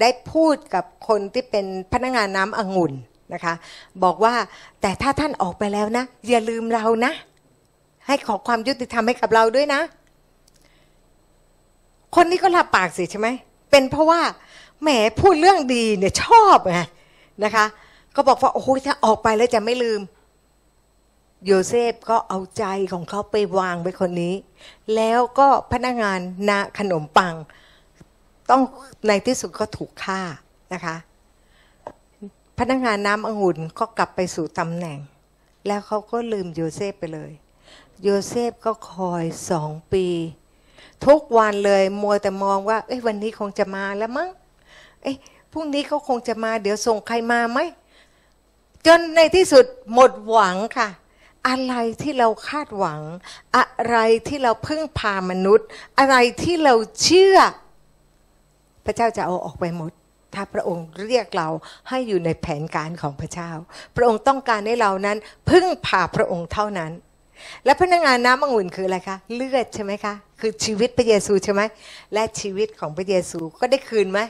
ได้พูดกับคนที่เป็นพนักงานน้ำองุ่นนะคะ บอกว่าแต่ถ้าท่านออกไปแล้วนะ อย่าลืมเรานะ ให้ขอความยุติธรรมให้กับเราด้วยนะ คนนี้ก็รับปากสิใช่ไหม เป็นเพราะว่าแหมพูดเรื่องดีเนี่ยชอบไงนะคะ ก็บอกว่าโอ้โหถ้าออกไปแล้วจะไม่ลืม โยเซฟก็เอาใจของเขาไปวางไปคนนี้ แล้วก็พนักงานพนักงานขนมปัง ต้องในที่สุดก็ถูกฆ่านะคะ พนักงานน้ำองุ่นก็กลับไปสู่ตำแหน่ง แล้วเขาก็ลืมโยเซฟไปเลย โยเซฟก็คอยสองปี ทุกวันเลยมัวแต่มองว่า เอ้ยวันนี้คงจะมาแล้วมั้งเอ้ยพรุ่งนี้เขาคงจะมา เดี๋ยวส่งใครมาไหมจนในที่สุดหมดหวังค่ะ อะไรที่เราคาดหวัง อะไรที่เราพึ่งพามนุษย์ อะไรที่เราเชื่อ พระเจ้าจะเอาออกไปหมด ถ้าพระองค์เรียกเราให้อยู่ในแผนการของพระเจ้า พระองค์ต้องการให้เรานั้น พึ่งพาพระองค์เท่านั้น และพนักงานน้ำองุ่นคืออะไรคะเลือดใช่ไหมคะคือชีวิตพระเยซูใช่ไหมและชีวิตของพระเยซูก็ได้คืนไหม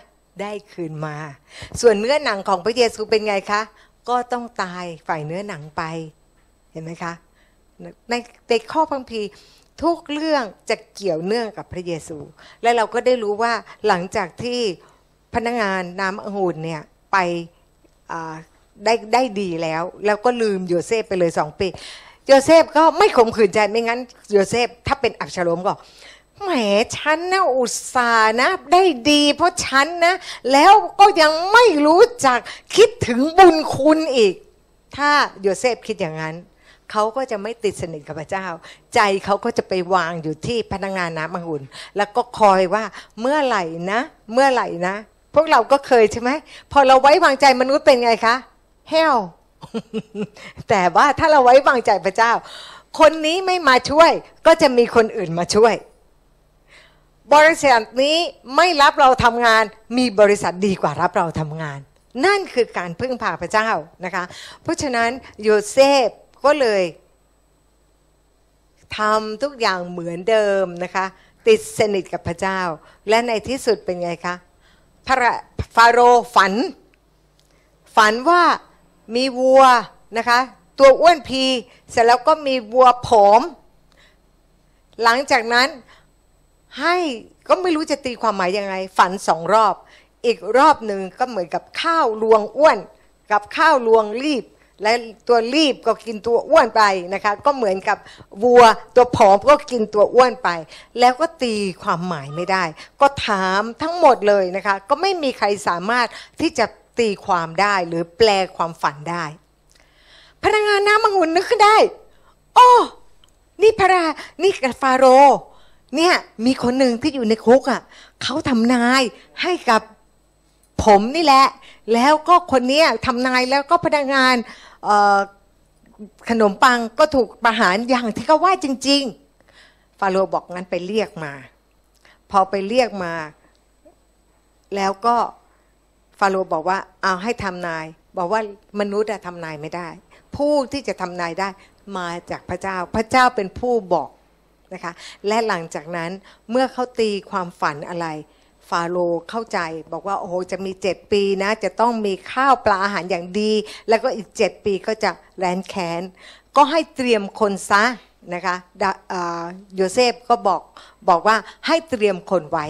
ได้คืนมา ส่วนเนื้อหนังของพระเยซูเป็นไงคะก็ต้องตายฝ่ายเนื้อหนังไปเห็นไหมคะในในข้อพระคัมภีร์ทุกเรื่องจะเกี่ยวเนื่องกับพระเยซู และเราก็ได้รู้ว่าหลังจากที่พนักงานน้ำองุ่นเนี่ยไปได้ได้ดีแล้ว แล้วก็ลืมโยเซฟไปเลยสองปี โยเซฟก็ไม่ข่มขืนใจไม่งั้นโยเซฟถ้าเป็นอับซาโลมก็แหมฉันนะอุตส่าห์นะ ได้ดีเพราะฉันนะ แล้วก็ยังไม่รู้จักคิดถึงบุญคุณอีก ถ้าโยเซฟคิดอย่างนั้น เขาก็จะไม่ติดสนิทกับพระเจ้า ใจเขาก็จะไปวางอยู่ที่พนักงานน้ำมหุนแล้วก็คอยว่าเมื่อไหร่นะ เมื่อไหร่นะ พวกเราก็เคยใช่ไหมพอเราไว้วางใจมนุษย์เป็นไงคะแห้ว แต่ว่าถ้าเราไว้วางใจพระเจ้า คนนี้ไม่มาช่วยก็จะมีคนอื่นมาช่วย บริษัทนี้ไม่รับเราทำงาน มีบริษัทดีกว่ารับเราทำงาน นั่นคือการพึ่งพาพระเจ้านะคะ เพราะฉะนั้นโยเซฟก็เลยทำทุกอย่างเหมือนเดิมนะคะ ติดสนิทกับพระเจ้า และในที่สุดเป็นไงคะพระฟาโรฝัน ฝันว่า มีวัวนะคะ ตัวอ้วนพีเสร็จแล้วก็มีวัวผอม หลังจากนั้นให้ก็ไม่รู้จะตีความหมายยังไง ฝันสองรอบ อีกรอบหนึ่งก็เหมือนกับข้าวลวงอ้วน กับข้าวลวงรีบ และตัวรีบก็กินตัวอ้วนไปนะคะ ก็เหมือนกับวัวตัวผอมก็กินตัวอ้วนไป แล้วก็ตีความหมายไม่ได้ ก็ถามทั้งหมดเลยนะคะ ก็ไม่มีใครสามารถที่จะ ตีความได้หรือแปลความฝันได้ พนักงานน้ำมังุนนึกขึ้นได้โอ้นี่พระรานี่กับฟาโรเนี่ยมีคนหนึ่งที่อยู่ในคุกอะเขาทำนายให้กับผมนี่แหละ แล้วก็คนนี้ทำนายแล้วก็พนักงานขนมปังก็ถูกประหารอย่างที่เขาว่าจริง ๆ ฟาโรบอกงั้นไปเรียกมา พอไปเรียกมา แล้วก็ ฟาโรห์บอกว่าเอาให้ทำนาย บอกว่ามนุษย์ทำนายไม่ได้ ผู้ที่จะทำนายได้มาจากพระเจ้า พระเจ้าเป็นผู้บอกนะคะ และหลังจากนั้นเมื่อเขาตีความฝันอะไร ฟาโรเข้าใจบอกว่าโอ้โหจะมีเจ็ดปีนะจะต้องมีข้าวปลาอาหารอย่างดี แล้วก็อีกเจ็ดปีก็จะแลนแค้นก็ให้เตรียมคนซะนะคะโยเซฟก็บอกบอกว่าให้เตรียมคนไว้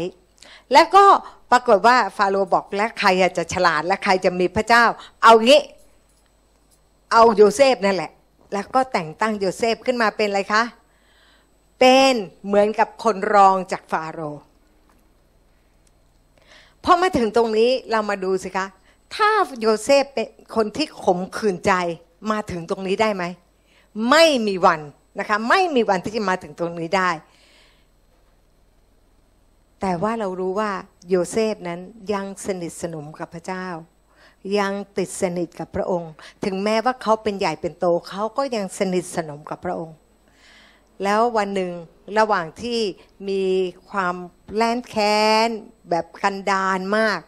แล้วก็ปรากฏว่าฟาโรห์บอกและใครจะฉลาดและใครจะมีพระเจ้า เอางี้ เอาโยเซฟนั่นแหละ แล้วก็แต่งตั้งโยเซฟขึ้นมาเป็นอะไรคะเป็นเหมือนกับคนรองจากฟาโรห์พอมาถึงตรงนี้เรามาดูสิคะถ้าโยเซฟเป็นคนที่ขมขื่นใจมาถึงตรงนี้ได้ไหม ไม่มีวันนะคะ ไม่มีวันที่จะมาถึงตรงนี้ได้ แต่ว่าเรารู้ว่าโยเซฟนั้นยังสนิทสนมกับพระเจ้า ยังติดสนิทกับพระองค์ ถึงแม้ว่าเขาเป็นใหญ่เป็นโตเขาก็ยังสนิทสนมกับพระองค์ แล้ววันหนึ่งระหว่างที่มีความแล้นแค้นแบบกันดานมาก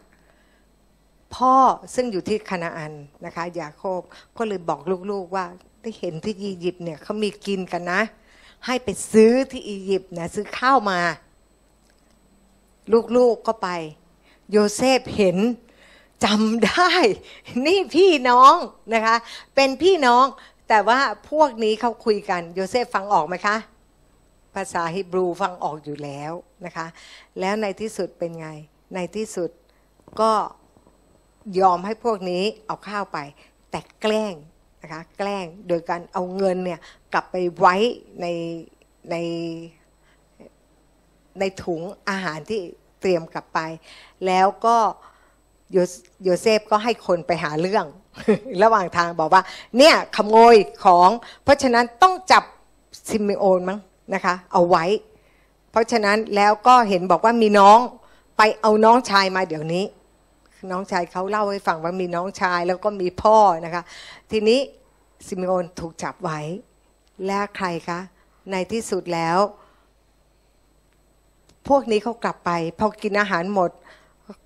พ่อซึ่งอยู่ที่คานาอันนะคะยาโคบก็เลยบอกลูกๆว่าได้เห็นที่อียิปต์เนี่ยเขามีกินกันนะ ให้ไปซื้อที่อียิปต์นะซื้อข้าวมา ลูกๆก็ไป โยเซฟเห็นจำได้ นี่พี่น้องนะคะ เป็นพี่น้องแต่ว่าพวกนี้เขาคุยกัน โยเซฟฟังออกไหมคะ ภาษาฮิบรูฟังออกอยู่แล้วนะคะ แล้วในที่สุดเป็นไง ในที่สุดก็ยอมให้พวกนี้เอาข้าวไป แต่แกล้งนะคะ แกล้งโดยการเอาเงินเนี่ยกลับไปไว้ในใน ในถุงอาหารที่เตรียมกลับไป แล้วก็โยเซฟก็ให้คนไปหาเรื่อง ระหว่างทางบอกว่า เนี่ยขโมยของ เพราะฉะนั้นต้องจับซิมิโอนมั้งนะคะ เอาไว้ เพราะฉะนั้นแล้วก็เห็นบอกว่ามีน้องไปเอาน้องชายมาเดี๋ยวนี้ น้องชายเขาเล่าให้ฟังว่ามีน้องชายแล้วก็มีพ่อนะคะ ทีนี้ซิมิโอนถูกจับไว้ และใครคะ ในที่สุดแล้ว พวกนี้เขากลับไป พอกินอาหารหมด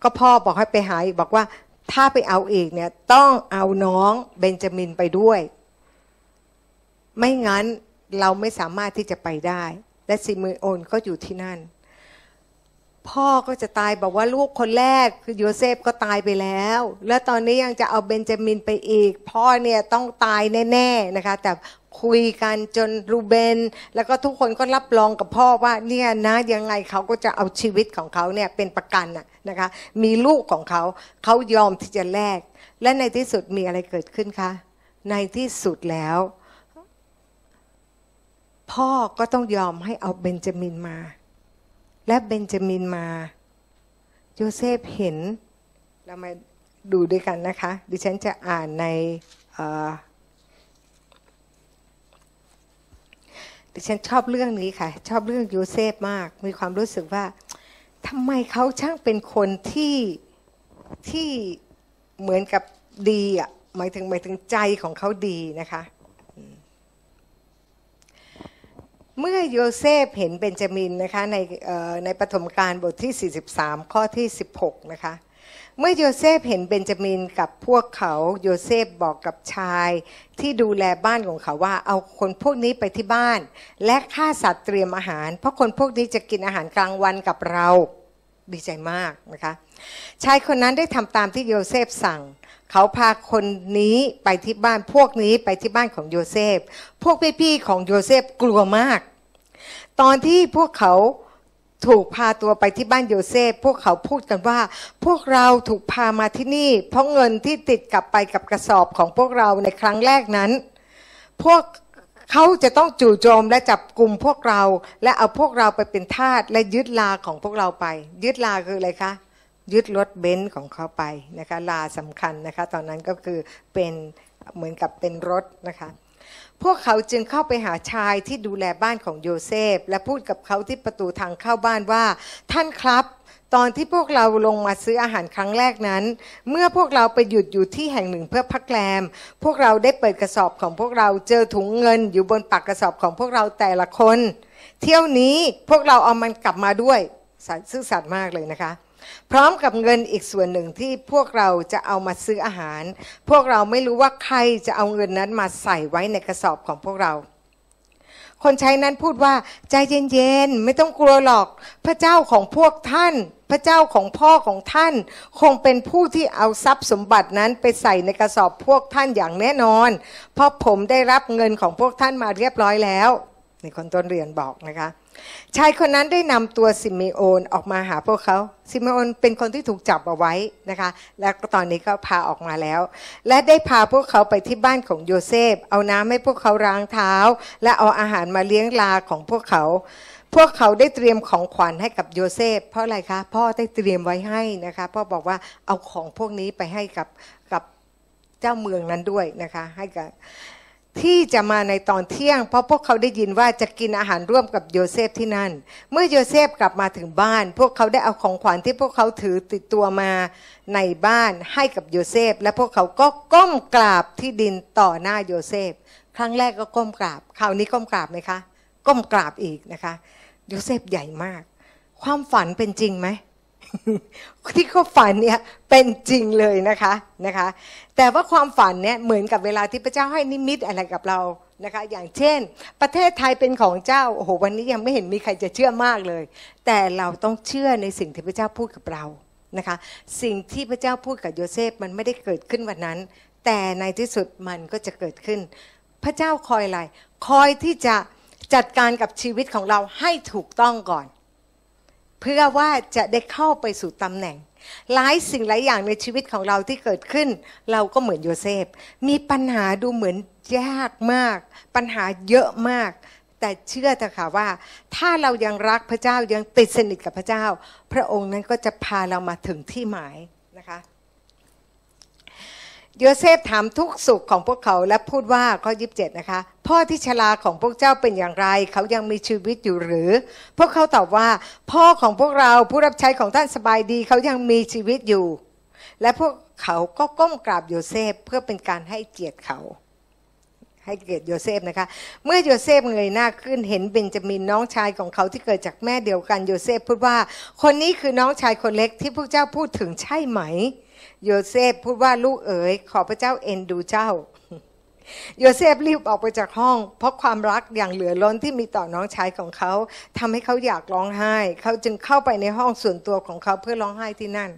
ก็พ่อบอกให้ไปหาอีกบอกว่าถ้าไปเอาอีกเนี่ยต้องเอาน้องเบนจามินไปด้วย ไม่งั้นเราไม่สามารถที่จะไปได้ และซิเมโอนก็อยู่ที่นั่น พ่อก็จะตายบอกว่าลูกคนแรกคือโยเซฟก็ตายไปแล้ว แล้วตอนนี้ยังจะเอาเบนจามินไปอีก พ่อเนี่ยต้องตายแน่ๆนะคะ แต่ คุยกันจนรูเบน แล้วก็ทุกคนก็รับรองกับพ่อว่าเนี่ยนะยังไงเขาก็จะเอาชีวิตของเขาเนี่ยเป็นประกันนะนะคะ มีลูกของเขาเขายอมที่จะแลกและในที่สุดมีอะไรเกิดขึ้นคะในที่สุดแล้ว พ่อก็ต้องยอมให้เอาเบนจามินมา และเบนจามินมาโยเซฟเห็นเรามาดูด้วยกันนะคะ ดิฉันจะอ่านในเอ่อ ดิฉันชอบเรื่องนี้ค่ะ ชอบเรื่องโยเซฟมาก มีความรู้สึกว่าทำไมเขาช่างเป็นคนที่ที่เหมือนกับดีอะหมายถึงหมายถึงใจของเขาดีนะคะ เมื่อโยเซฟเห็นเบนจามินนะคะในในปฐมกาลบทที่ 43 ข้อที่ 16 นะคะ เมื่อโยเซฟเห็นเบนจามินกับพวกเขาโยเซฟบอกกับชาย ที่ดูแลบ้านของเขาว่า เอาคนพวกนี้ไปที่บ้าน และฆ่าสัตว์เตรียมอาหาร เพราะคนพวกนี้จะกินอาหารกลางวันกับเราดีใจมากนะคะชายคนนั้นได้ทำตามที่โยเซฟสั่ง เขาพาคนนี้ไปที่บ้านพวกนี้ไปที่บ้านของโยเซฟ พวกพี่ๆของโยเซฟกลัวมาก ตอนที่พวกเขา ถูกพาตัวไปที่บ้านโยเซฟ พวกเขาพูดกันว่า พวกเราถูกพามาที่นี่ เพราะเงินที่ติดกลับไปกับกระสอบของพวกเราในครั้งแรกนั้น พวกเขาจะต้องจู่โจมและจับกลุ่มพวกเรา และเอาพวกเราไปเป็นทาสและยึดลาของพวกเราไป ยึดลาคืออะไรคะยึดรถเบนซ์ของเขาไปนะคะลาสำคัญนะคะ ตอนนั้นก็คือเป็นเหมือนกับเป็นรถนะคะ พวกเขาจึงเข้าไปหาชายที่ดูแลบ้านของโยเซฟ และพูดกับเขาที่ประตูทางเข้าบ้านว่า ท่านครับตอนที่พวกเราลงมาซื้ออาหารครั้งแรกนั้น เมื่อพวกเราไปหยุดอยู่ที่แห่งหนึ่งเพื่อพักแรม พวกเราได้เปิดกระสอบของพวกเราเจอถุงเงินอยู่บนปากกระสอบของพวกเราแต่ละคน เที่ยวนี้พวกเราเอามันกลับมาด้วยซื่อสัตย์มากเลยนะคะ พร้อมกับเงินอีกส่วนหนึ่งที่พวกเราจะเอามาซื้ออาหาร พวกเราไม่รู้ว่าใครจะเอาเงินนั้นมาใส่ไว้ในกระสอบของพวกเรา คนใช้นั้นพูดว่าใจเย็นๆไม่ต้องกลัวหรอก พระเจ้าของพวกท่าน พระเจ้าของพ่อของท่าน คงเป็นผู้ที่เอาทรัพย์สมบัตินั้นไปใส่ในกระสอบพวกท่านอย่างแน่นอน เพราะผมได้รับเงินของพวกท่านมาเรียบร้อยแล้วนี่คนต้นเรือนบอกนะคะ ชายคนนั้นได้นำตัวซิเมโอนออกมาหาพวกเขา ซิเมโอนเป็นคนที่ถูกจับเอาไว้นะคะ และตอนนี้ก็พาออกมาแล้ว และได้พาพวกเขาไปที่บ้านของโยเซฟ เอาน้ำให้พวกเขาล้างเท้า และเอาอาหารมาเลี้ยงลาของพวกเขา พวกเขาได้เตรียมของขวัญให้กับโยเซฟ เพราะอะไรคะ พ่อได้เตรียมไว้ให้นะคะ พ่อบอกว่าเอาของพวกนี้ไปให้กับกับเจ้าเมืองนั้นด้วยนะคะ ให้กับ ที่จะมาในตอนเที่ยง เพราะพวกเขาได้ยินว่าจะกินอาหารร่วมกับโยเซฟที่นั่น เมื่อโยเซฟกลับมาถึงบ้าน พวกเขาได้เอาของขวัญที่พวกเขาถือติดตัวมาในบ้านให้กับโยเซฟ และพวกเขาก็ก้มกราบที่ดินต่อหน้าโยเซฟ ครั้งแรกก็ก้มกราบ คราวนี้ก้มกราบไหมคะ ก้มกราบอีกนะคะ โยเซฟใหญ่มาก ความฝันเป็นจริงไหม ที่เขาฝันเนี่ยเป็นจริงเลยนะคะนะคะ แต่ว่าความฝันเนี่ยเหมือนกับเวลาที่พระเจ้าให้นิมิตอะไรกับเรานะคะ อย่างเช่น ประเทศไทยเป็นของเจ้าโอ้โหวันนี้ยังไม่เห็นมีใครจะเชื่อมากเลย แต่เราต้องเชื่อในสิ่งที่พระเจ้าพูดกับเรานะคะ สิ่งที่พระเจ้าพูดกับโยเซฟมันไม่ได้เกิดขึ้นวันนั้น แต่ในที่สุดมันก็จะเกิดขึ้น พระเจ้าคอยอะไร คอยที่จะจัดการกับชีวิตของเราให้ถูกต้องก่อน เพื่อว่าจะได้เข้าไปสู่ตำแหน่ง หลายสิ่งหลายอย่างในชีวิตของเราที่เกิดขึ้น เราก็เหมือนโยเซฟ มีปัญหาดูเหมือนยากมาก ปัญหาเยอะมาก แต่เชื่อเถอะค่ะว่า ถ้าเรายังรักพระเจ้ายังติดสนิทกับพระเจ้า พระองค์นั้นก็จะพาเรามาถึงที่หมายนะคะ โยเซฟถามทุกสุขของพวกเขาและพูดว่าข้อยีิบเจ็ดนะคะ พ่อที่ชราของพวกเจ้าเป็นอย่างไร เขายังมีชีวิตอยู่หรือ พวกเขาตอบว่า พ่อของพวกเราผู้รับใช้ของท่านสบายดี เขายังมีชีวิตอยู่ และพวกเขาก็ก้มกราบโยเซฟเพื่อเป็นการให้เกียรติเขา ให้เกียรติโยเซฟนะคะ เมื่อโยเซฟเงยหน้าขึ้นเห็นเบนจามินน้องชายของเขาที่เกิดจากแม่เดียวกันโยเซฟพูดว่า คนนี้คือน้องชายคนเล็กที่พวกเจ้าพูดถึงใช่ไหม โยเซฟพูดว่าลูกเอ๋ยขอพระเจ้าเอ็นดูเจ้า โยเซฟรีบออกไปจากห้อง เพราะความรักอย่างเหลือล้นที่มีต่อน้องชายของเขาทำให้เขาอยากร้องไห้ เขาจึงเข้าไปในห้องส่วนตัวของเขาเพื่อร้องไห้ที่นั่น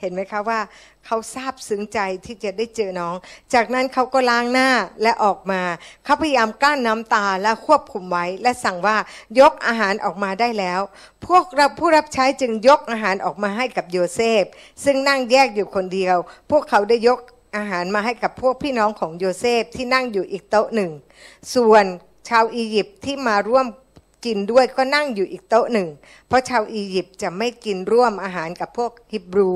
เห็นไหมคะว่าเขาซาบซึ้งใจที่จะได้เจอน้อง จากนั้นเขาก็ล้างหน้าและออกมา เขาพยายามกั้นน้ำตาและควบคุมไว้ และสั่งว่ายกอาหารออกมาได้แล้ว พวกรับผู้รับใช้จึงยกอาหารออกมาให้กับโยเซฟ ซึ่งนั่งแยกอยู่คนเดียว พวกเขาได้ยกอาหารมาให้กับพวกพี่น้องของโยเซฟที่นั่งอยู่อีกโต๊ะหนึ่ง ส่วนชาวอียิปต์ที่มาร่วม กินด้วยก็นั่งอยู่อีกโต๊ะหนึ่ง เพราะชาวอียิปต์จะไม่กินร่วมอาหารกับพวกฮิบรู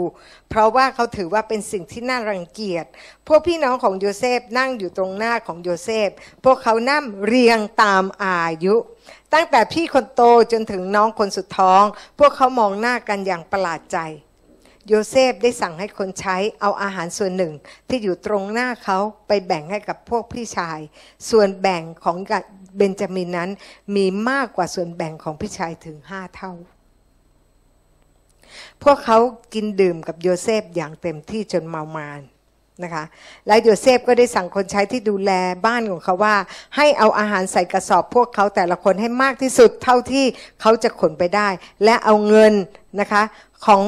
เพราะว่าเขาถือว่าเป็นสิ่งที่น่ารังเกียจ พวกพี่น้องของโยเซฟนั่งอยู่ตรงหน้าของโยเซฟ พวกเขานั่งเรียงตามอายุ ตั้งแต่พี่คนโตจนถึงน้องคนสุดท้อง พวกเขามองหน้ากันอย่างประหลาดใจ โยเซฟได้สั่งให้คนใช้เอาอาหารส่วนหนึ่งที่อยู่ตรงหน้าเขาไปแบ่งให้กับพวกพี่ชาย ส่วนแบ่งของ เบนจามินนั้นมีมากกว่าส่วนแบ่งของพี่ชายถึงห้าเท่า พวกเขากินดื่มกับโยเซฟอย่างเต็มที่จนเมามานนะคะและโยเซฟก็ได้สั่งคนใช้ที่ดูแลบ้านของเขาว่า ให้เอาอาหารใส่กระสอบพวกเขาแต่ละคนให้มากที่สุดเท่าที่เขาจะขนไปได้ และเอาเงินนะคะของ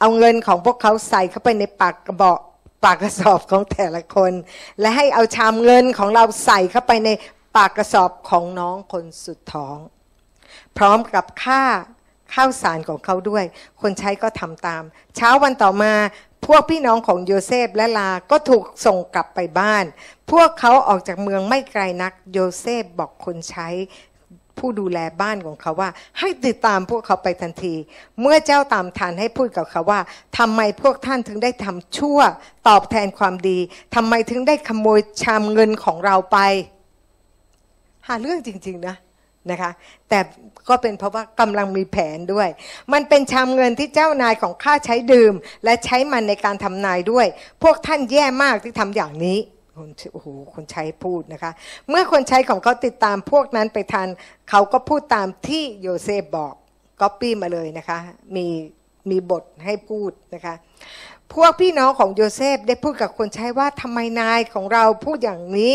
เอาเงินของพวกเขาใส่เข้าไปในปากกระบอกปากกระสอบของแต่ละคน และให้เอาชามเงินของเราใส่เข้าไปใน ปากกระสอบของน้องคนสุดท้อง พร้อมกับค่าข้าวสารของเขาด้วย คนใช้ก็ทำตาม เช้าวันต่อมาพวกพี่น้องของโยเซฟและลา ก็ถูกส่งกลับไปบ้าน พวกเขาออกจากเมืองไม่ไกลนัก โยเซฟบอกคนใช้ผู้ดูแลบ้านของเขาว่า ให้ติดตามพวกเขาไปทันที เมื่อเจ้าตามทันให้พูดกับเขาว่าทำไมพวกท่านถึงได้ทำชั่ว ตอบแทนความดีทำไมถึงได้ขโมยชามเงินของเราไป หาเรื่องจริง ๆ นะนะคะ แต่ก็เป็นเพราะว่ากำลังมีแผนด้วย มันเป็นชามเงินที่เจ้านายของข้าใช้ดื่ม และใช้มันในการทำนายด้วย พวกท่านแย่มากที่ทำอย่างนี้คนโอ้โหคนใช้พูดนะคะ เมื่อคนใช้ของเขาติดตามพวกนั้นไปทัน เขาก็พูดตามที่โยเซฟบอกก๊อปปี้มาเลยนะคะ มีมีบทให้พูดนะคะ พวกพี่น้องของโยเซฟได้พูดกับคนใช้ว่าทำไมนายของเราพูดอย่างนี้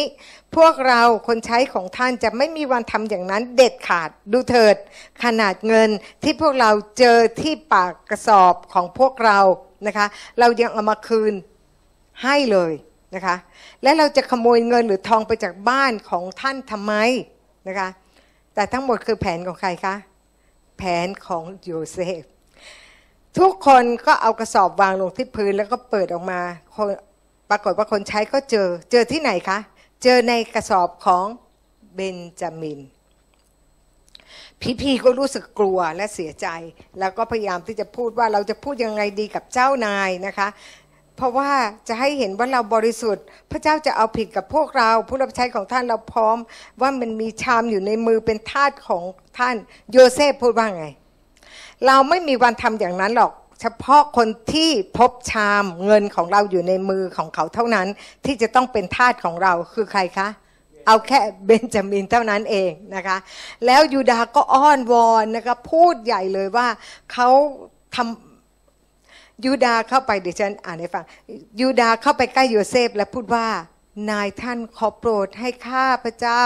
พวกเราคนใช้ของท่านจะไม่มีวันทำอย่างนั้นเด็ดขาดดูเถิด ขนาดเงินที่พวกเราเจอที่ปากกระสอบของพวกเรานะคะ เรายังเอามาคืนให้เลยนะคะ และเราจะขโมยเงินหรือทองไปจากบ้านของท่านทำไมนะคะ แต่ทั้งหมดคือแผนของใครคะ แผนของโยเซฟ ทุกคนก็เอากระสอบวางลงที่พื้นแล้วก็เปิดออกมาปรากฏว่าคนใช้ก็เจอ เจอที่ไหนคะ เจอในกระสอบของเบนจามิน พี่พีก็รู้สึกกลัวและเสียใจ แล้วก็พยายามที่จะพูดว่าเราจะพูดยังไงดีกับเจ้านายนะคะ เพราะว่าจะให้เห็นว่าเราบริสุทธิ์ พระเจ้าจะเอาผิดกับพวกเรา ผู้รับใช้ของท่านเราพร้อม ว่ามันมีชามอยู่ในมือเป็นทาสของท่าน โยเซฟพูดว่าไง เราไม่มีวันทำอย่างนั้นหรอก เฉพาะคนที่พบชามเงินของเราอยู่ในมือของเขาเท่านั้น ที่จะต้องเป็นทาสของเราคือใครคะเอาแค่เบนจามินเท่านั้นเองนะคะ แล้วยูดาก็อ้อนวอนนะคะพูดใหญ่เลยว่าเขาทำยูดาเข้าไปเดี๋ยวฉันอ่านให้ฟังยูดาเข้าไปใกล้โยเซฟและพูดว่า นายท่านขอโปรดให้ข้าพระเจ้า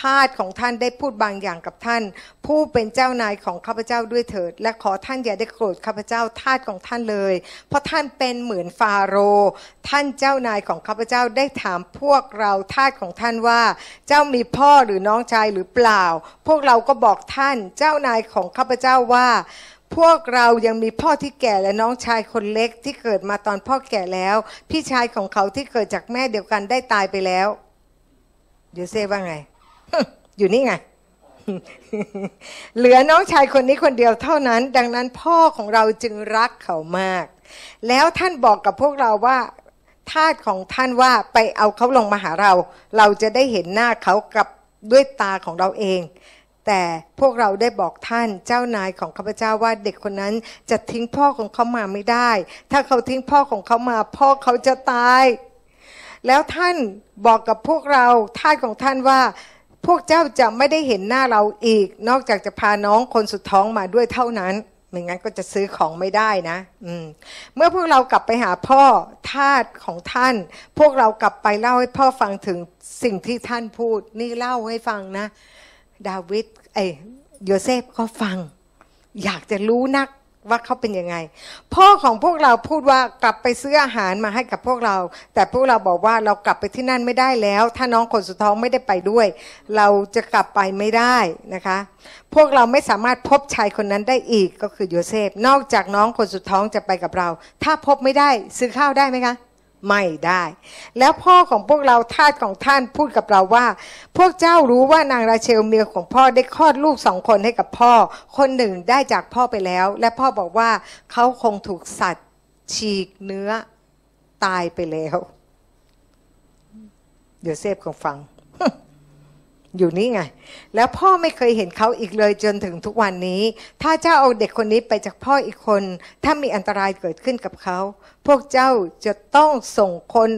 ทาสของท่านได้พูดบางอย่างกับท่าน ผู้เป็นเจ้านายของข้าพเจ้าด้วยเถิด และขอท่านอย่าได้โกรธข้าพเจ้าทาสของท่านเลย เพราะท่านเป็นเหมือนฟาโรห์ท่านเจ้านายของข้าพเจ้าได้ถามพวกเราทาสของท่านว่า เจ้ามีพ่อหรือน้องชายหรือเปล่า พวกเราก็บอกท่านเจ้านายของข้าพเจ้าว่า พวกเรายังมีพ่อที่แก่และน้องชายคนเล็กที่เกิดมาตอนพ่อแก่แล้ว พี่ชายของเขาที่เกิดจากแม่เดียวกันได้ตายไปแล้วเดี๋ยเซฟว่าไง อยู่นี่ไง เหลือน้องชายคนนี้คนเดียวเท่านั้น ดังนั้นพ่อของเราจึงรักเขามาก แล้วท่านบอกกับพวกเราว่าทาสของท่านว่าไปเอาเขาลงมาหาเรา เราจะได้เห็นหน้าเขากับด้วยตาของเราเอง แต่พวกเราได้บอกท่านเจ้านายของข้าพเจ้าว่าเด็กคนนั้นจะทิ้งพ่อของเขามาไม่ได้ ถ้าเขาทิ้งพ่อของเขามา พ่อเขาจะตาย แล้วท่านบอกกับพวกเราท่านของท่านว่าพวกเจ้าจะไม่ได้เห็นหน้าเราอีก นอกจากจะพาน้องคนสุดท้องมาด้วยเท่านั้นไม่งั้นก็จะซื้อของไม่ได้นะอืมเมื่อพวกเรากลับไปหาพ่อทาสของท่าน พวกเรากลับไปเล่าให้พ่อฟังถึงสิ่งที่ท่านพูด นี่เล่าให้ฟังนะ ดาวิดเอ้ยโยเซฟก็ฟัง อยากจะรู้นักว่าเขาเป็นยังไง พ่อของพวกเราพูดว่ากลับไปซื้ออาหารมาให้กับพวกเรา แต่พวกเราบอกว่าเรากลับไปที่นั่นไม่ได้แล้ว ถ้าน้องคนสุดท้องไม่ได้ไปด้วย เราจะกลับไปไม่ได้นะคะ พวกเราไม่สามารถพบชายคนนั้นได้อีกก็คือโยเซฟ นอกจากน้องคนสุดท้องจะไปกับเรา ถ้าพบไม่ได้ซื้อข้าวได้ไหมคะ ไม่ได้ แล้วพ่อของพวกเราทาสของท่านพูดกับเราว่า พวกเจ้ารู้ว่านางราเชลเมียของพ่อได้คลอดลูกสองคนให้กับพ่อ คนหนึ่งได้จากพ่อไปแล้ว และพ่อบอกว่าเขาคงถูกสัตว์ฉีกเนื้อตายไปแล้ว เดี๋ยวเซฟของฟัง อยู่นี่ไง แล้วพ่อไม่เคยเห็นเขาอีกเลยจนถึงทุกวันนี้ ถ้าเจ้าเอาเด็กคนนี้ไปจากพ่ออีกคน ถ้ามีอันตรายเกิดขึ้นกับเขา พวกเจ้าจะต้องส่งคน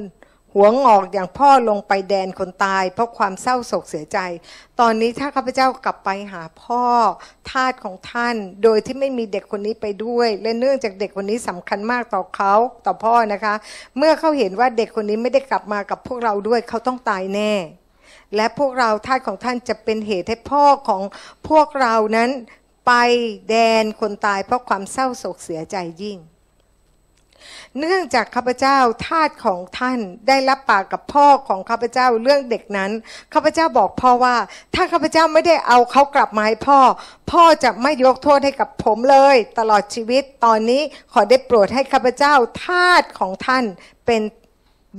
หัวงอกอย่างพ่อลงไปแดนคนตาย เพราะความเศร้าโศกเสียใจ ตอนนี้ถ้าข้าพเจ้ากลับไปหาพ่อทาสของท่าน โดยที่ไม่มีเด็กคนนี้ไปด้วย และเนื่องจากเด็กคนนี้สำคัญมากต่อเขาต่อพ่อนะคะ เมื่อเขาเห็นว่าเด็กคนนี้ไม่ได้กลับมากับพวกเราด้วยเขาต้องตายแน่ และพวกเราทาสของท่านจะเป็นเหตุให้พ่อของพวกเรานั้นไปแดนคนตายเพราะความเศร้าโศกเสียใจยิ่ง เนื่องจากข้าพเจ้าทาสของท่านได้รับปากกับพ่อของข้าพเจ้าเรื่องเด็กนั้นข้าพเจ้าบอกพ่อว่า ถ้าข้าพเจ้าไม่ได้เอาเขากลับมาให้พ่อ พ่อจะไม่ยกโทษให้กับผมเลย ตลอดชีวิตตอนนี้ขอได้โปรดให้ข้าพเจ้าทาสของท่านเป็น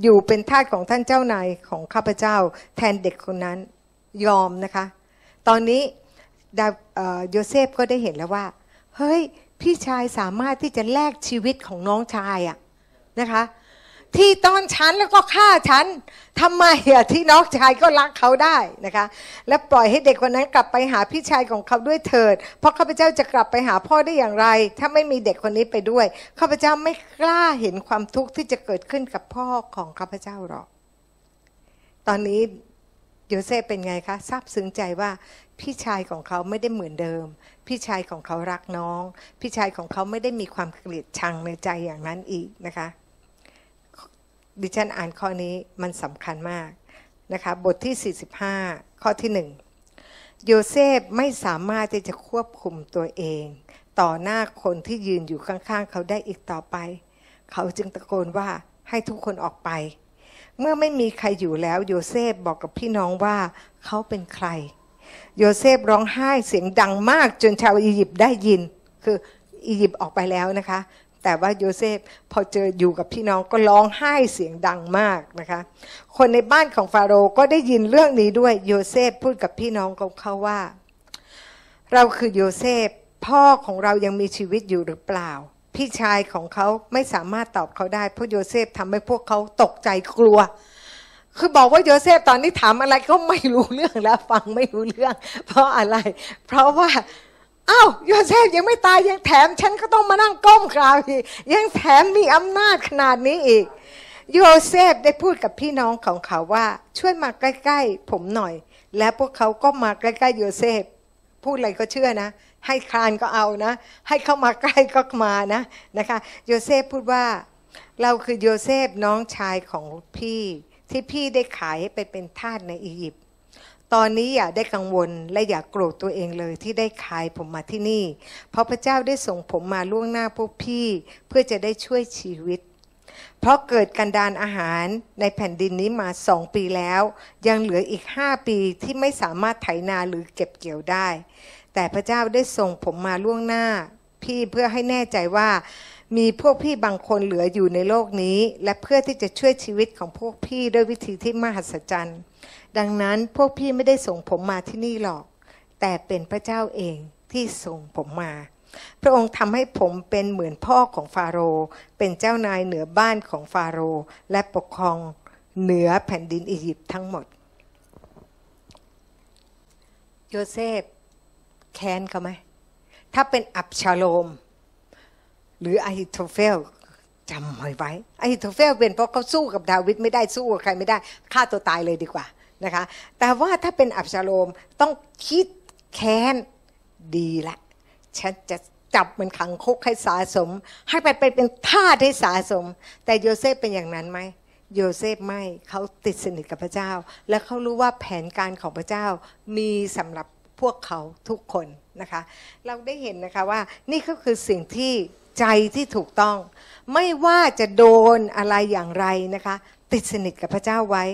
อยู่เป็นทาสของท่านเจ้านายของข้าพเจ้า แทนเด็กคนนั้นยอมนะคะ ตอนนี้ดาโยเซฟก็ได้เห็นแล้วว่า เฮ้ย พี่ชายสามารถที่จะแลกชีวิตของน้องชายอะนะคะ ที่ตอนฉันแล้วก็ฆ่าฉันทำไมอะที่น้องชายก็รักเขาได้นะคะ และปล่อยให้เด็กคนนั้นกลับไปหาพี่ชายของเขาด้วยเถิด เพราะข้าพเจ้าจะกลับไปหาพ่อได้อย่างไร ถ้าไม่มีเด็กคนนี้ไปด้วยข้าพเจ้าไม่กล้าเห็นความทุกข์ที่จะเกิดขึ้นกับพ่อของข้าพเจ้าหรอก ตอนนี้โยเซฟเป็นไงคะซาบซึ้งใจว่าพี่ชายของเขาไม่ได้เหมือนเดิม พี่ชายของเขารักน้อง พี่ชายของเขาไม่ได้มีความเกลียดชังในใจอย่างนั้นอีกนะคะ ดิฉันอ่านข้อนี้มันสำคัญมากนะคะบทที่ 45 ข้อที่หนึ่งโยเซฟไม่สามารถที่จะควบคุมตัวเอง ต่อหน้าคนที่ยืนอยู่ข้างๆ เขาได้อีกต่อไป เขาจึงตะโกนว่าให้ทุกคนออกไป เมื่อไม่มีใครอยู่แล้วโยเซฟบอกกับพี่น้องว่าเขาเป็นใคร โยเซฟร้องไห้เสียงดังมากจนชาวอียิปต์ได้ยิน คืออียิปต์ออกไปแล้วนะคะ แต่ว่าโยเซฟพอเจออยู่กับพี่น้องก็ร้องไห้เสียงดังมากนะคะ คนในบ้านของฟาโรห์ก็ได้ยินเรื่องนี้ด้วยโยเซฟพูดกับพี่น้องของเขาว่า เราคือโยเซฟพ่อของเรายังมีชีวิตอยู่หรือเปล่า พี่ชายของเขาไม่สามารถตอบเขาได้เพราะโยเซฟทำให้พวกเขาตกใจกลัวคือบอกว่าโยเซฟตอนนี้ถามอะไรก็ไม่รู้เรื่องแล้ว ฟังไม่รู้เรื่อง เพราะอะไร เพราะว่า อ้าวโยเซฟยังไม่ตายยังแถมฉันก็ต้องมานั่งก้มกราบอีกยังแถมมีอำนาจขนาดนี้อีก โยเซฟได้พูดกับพี่น้องของเขาว่า ช่วยมาใกล้ ๆ ผมหน่อย และพวกเขาก็มาใกล้ๆโยเซฟพูดอะไรก็เชื่อนะ ให้คลานก็เอานะ ให้เข้ามาใกล้ก็มานะนะคะโยเซฟพูดว่า เราคือโยเซฟน้องชายของพี่ที่พี่ได้ขายให้ไปเป็นทาสในอียิปต์ ตอนนี้อย่าได้กังวลและอย่ากโกรธตัวเองเลยที่ได้ขายผมมาที่นี่ เพราะพระเจ้าได้ส่งผมมาล่วงหน้าพวกพี่ เพื่อจะได้ช่วยชีวิต เพราะเกิดกันดานอาหารในแผ่นดินนี้มาสองปีแล้ว ยังเหลืออีกห้าปีที่ไม่สามารถไถนาหรือเก็บเกี่ยวได้ แต่พระเจ้าได้ส่งผมมาล่วงหน้า พี่เพื่อให้แน่ใจว่ามีพวกพี่บางคนเหลืออยู่ในโลกนี้ และเพื่อที่จะช่วยชีวิตของพวกพี่ด้วยวิธีที่มหัศจรรย์ ดังนั้นพวกพี่ไม่ได้ส่งผมมาที่นี่หรอก แต่เป็นพระเจ้าเองที่ส่งผมมา พระองค์ทำให้ผมเป็นเหมือนพ่อของฟาโรห์เป็นเจ้านายเหนือบ้านของฟาโรห์และปกครองเหนือแผ่นดินอียิปต์ทั้งหมด โยเซฟแค้นเขาไหม ถ้าเป็นอับชาโลม หรืออาฮิโทเฟล จำไว้ไว้อาฮิโทเฟลเป็นเพราะเขาสู้กับดาวิดไม่ได้สู้กับใครไม่ได้ฆ่าตัวตายเลยดีกว่านะคะแต่ว่าถ้าเป็นอับชาโลมต้องคิดแค้นดีละฉันจะจับมันขังคุกให้สะสม ให้ไปไปเป็นทาสให้สะสม แต่โยเซฟเป็นอย่างนั้นไหมโยเซฟไม่เขาติดสนิทกับพระเจ้า และเขารู้ว่าแผนการของพระเจ้ามีสำหรับพวกเขาทุกคนนะคะ เราได้เห็นนะคะว่านี่ก็คือสิ่งที่ ใจที่ถูกต้อง ไม่ว่าจะโดนอะไรอย่างไรนะคะ ติดสนิทกับพระเจ้าไว้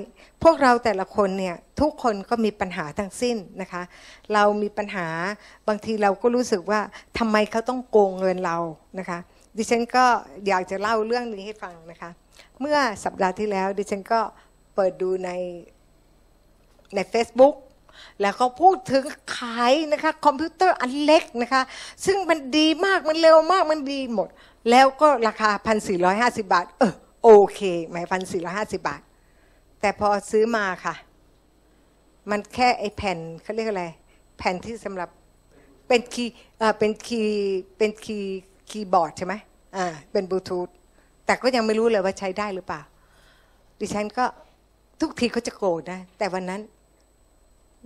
พวกเราแต่ละคนเนี่ยทุกคนก็มีปัญหาทั้งสิ้นนะคะ เรามีปัญหาบางทีเราก็รู้สึกว่าทำไมเขาต้องโกงเงินเรานะคะ ดิฉันก็อยากจะเล่าเรื่องนี้ให้ฟังนะคะ เมื่อสัปดาห์ที่แล้วดิฉันก็เปิดดูในใน Facebook แล้วก็พูดถึงขายนะคะคอมพิวเตอร์อันเล็กนะคะ ซึ่งมันดีมากมันเร็วมากมันดีหมด แล้วก็ราคา 1,450 บาท เออโอเคหมายพันสี่ร้อยห้าสิบาท แต่พอซื้อมาค่ะ มันแค่ไอแผ่นเขาเรียกอะไร แผ่นที่สำหรับเป็นคีย์เออเป็นคีย์เป็นคีย์คีย์บอร์ดใช่ไหมอ่าเป็นบลูทูธแต่ก็ยังไม่รู้เลยว่าใช้ได้หรือเปล่า ดิฉันก็ทุกทีเขาจะโกรธนะ แต่วันนั้น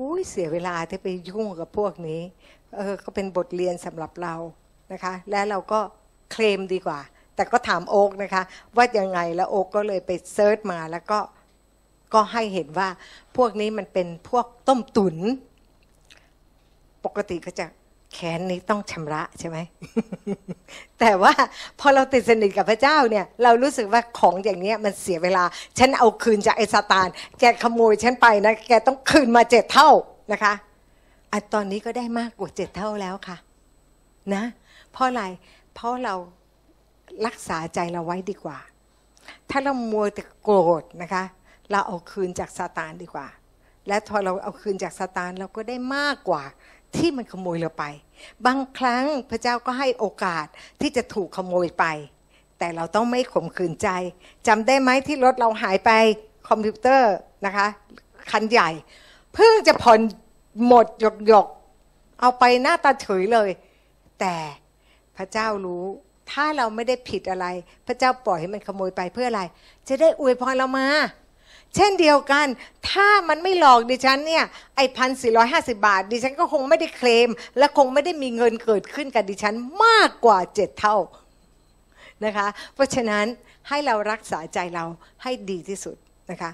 อุ้ยเสียเวลาที่ไปยุ่งกับพวกนี้เออก็เป็นบทเรียนสำหรับเรานะคะ และเราก็เคลมดีกว่า แต่ก็ถามโอ๊กนะคะ ว่ายังไงแล้วโอ๊กก็เลยไปเซิร์ชมาแล้วก็ก็ให้เห็นว่าพวกนี้มันเป็นพวกต้มตุนปกติก็จะ แขนนี้ต้องชำระใช่ไหม แต่ว่าพอเราติดสนิทกับพระเจ้าเนี่ย เรารู้สึกว่าของอย่างเนี้ยมันเสียเวลา ฉันเอาคืนจากไอ้ซาตาน แกขโมยฉันไปนะ แกต้องคืนมาเจ็ดเท่านะคะอะตอนนี้ก็ได้มากกว่าเจ็ดเท่าแล้วค่ะ นะ เพราะอะไร เพราะเรารักษาใจเราไว้ดีกว่า ถ้าเรามัวแต่โกรธนะคะ เราเอาคืนจากซาตานดีกว่า และพอเราเอาคืนจากซาตานเราก็ได้มากกว่า ที่มันขโมยเราไป บางครั้งพระเจ้าก็ให้โอกาสที่จะถูกขโมยไป แต่เราต้องไม่ข่มขืนใจจำได้ไหมที่รถเราหายไปคอมพิวเตอร์นะคะคันใหญ่ เพิ่งจะผ่อนหมดหยกหยกเอาไปหน้าตาเฉยเลย แต่พระเจ้ารู้ถ้าเราไม่ได้ผิดอะไร พระเจ้าปล่อยให้มันขโมยไปเพื่ออะไร จะได้อวยพรเรามา เช่นเดียวกัน ถ้ามันไม่หลอกดิฉันเนี่ยไอ้พันสี่ร้อยห้าสิบาท ดิฉันก็คงไม่ได้เคลม และคงไม่ได้มีเงินเกิดขึ้นกับดิฉันมากกว่าเจ็ดเท่านะคะ เพราะฉะนั้นให้เรารักษาใจเราให้ดีที่สุดนะคะ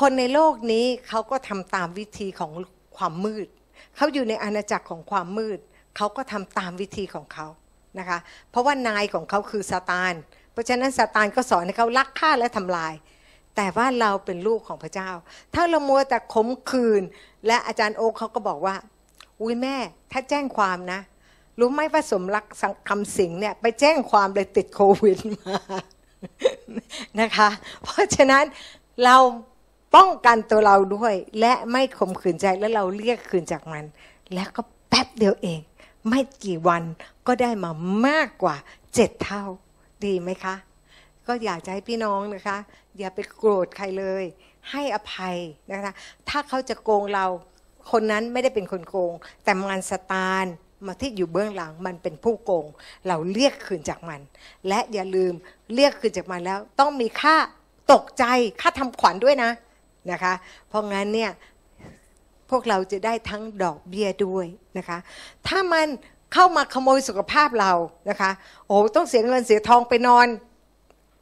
คนในโลกนี้เขาก็ทำตามวิธีของความมืด เขาอยู่ในอาณาจักรของความมืด เขาก็ทำตามวิธีของเขานะคะ เพราะว่านายของเขาคือซาตาน เพราะฉะนั้นซาตานก็สอนให้เขาลักฆ่าและทำลาย แต่ว่าเราเป็นลูกของพระเจ้า ถ้าเรามัวแต่ขมคืนและอาจารย์โอ๊คเขาก็บอกว่า อุ้ยแม่ ถ้าแจ้งความนะ รู้ไหมว่าสมรักคำสิงเนี่ยไปแจ้งความเลยติดโควิดมานะคะ เพราะฉะนั้นเราป้องกันตัวเราด้วย และไม่ข่มขืนใจแล้วเราเรียกคืนจากมัน แล้วก็แป๊บเดียวเอง ไม่กี่วันก็ได้มามากกว่าเจ็ดเท่าดีไหมคะ ก็อยากจะให้พี่น้องนะคะ อย่าไปโกรธใครเลย ให้อภัยนะคะถ้าเขาจะโกงเราคนนั้นไม่ได้เป็นคนโกง แต่มันสตานมาที่อยู่เบื้องหลังมันเป็นผู้โกง เราเรียกคืนจากมัน และอย่าลืมเรียกคืนจากมันแล้ว ต้องมีค่าตกใจค่าทำขวัญด้วยนะนะคะ เพราะงั้นเนี่ยพวกเราจะได้ทั้งดอกเบี้ยด้วยนะคะ ถ้ามันเข้ามาขโมยสุขภาพเรานะคะ โอ้ต้องเสียเงินเสียทองไปนอน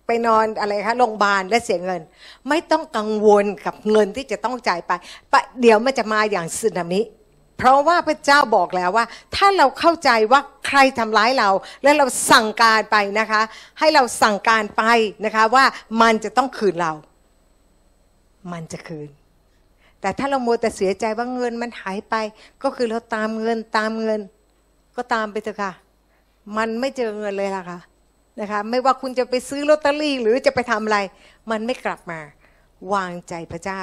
ไปนอนอะไรคะโรงพยาบาลและเสียเงิน ไม่ต้องกังวลกับเงินที่จะต้องจ่ายไปเดี๋ยวมันจะมาอย่างสึนามิเพราะว่าพระเจ้าบอกแล้วว่า ถ้าเราเข้าใจว่าใครทำร้ายเรา และเราสั่งการไปนะคะ ให้เราสั่งการไปนะคะว่ามันจะต้องคืนเรา มันจะคืน แต่ถ้าเราโมแต่เสียใจว่าเงินมันหายไป ก็คือเราตามเงินตามเงิน ก็ตามไปเถอะค่ะ มันไม่เจอเงินเลยล่ะค่ะ นะคะไม่ว่าคุณจะไปซื้อลอตเตอรี่หรือจะไปทำอะไร มันไม่กลับมา วางใจพระเจ้า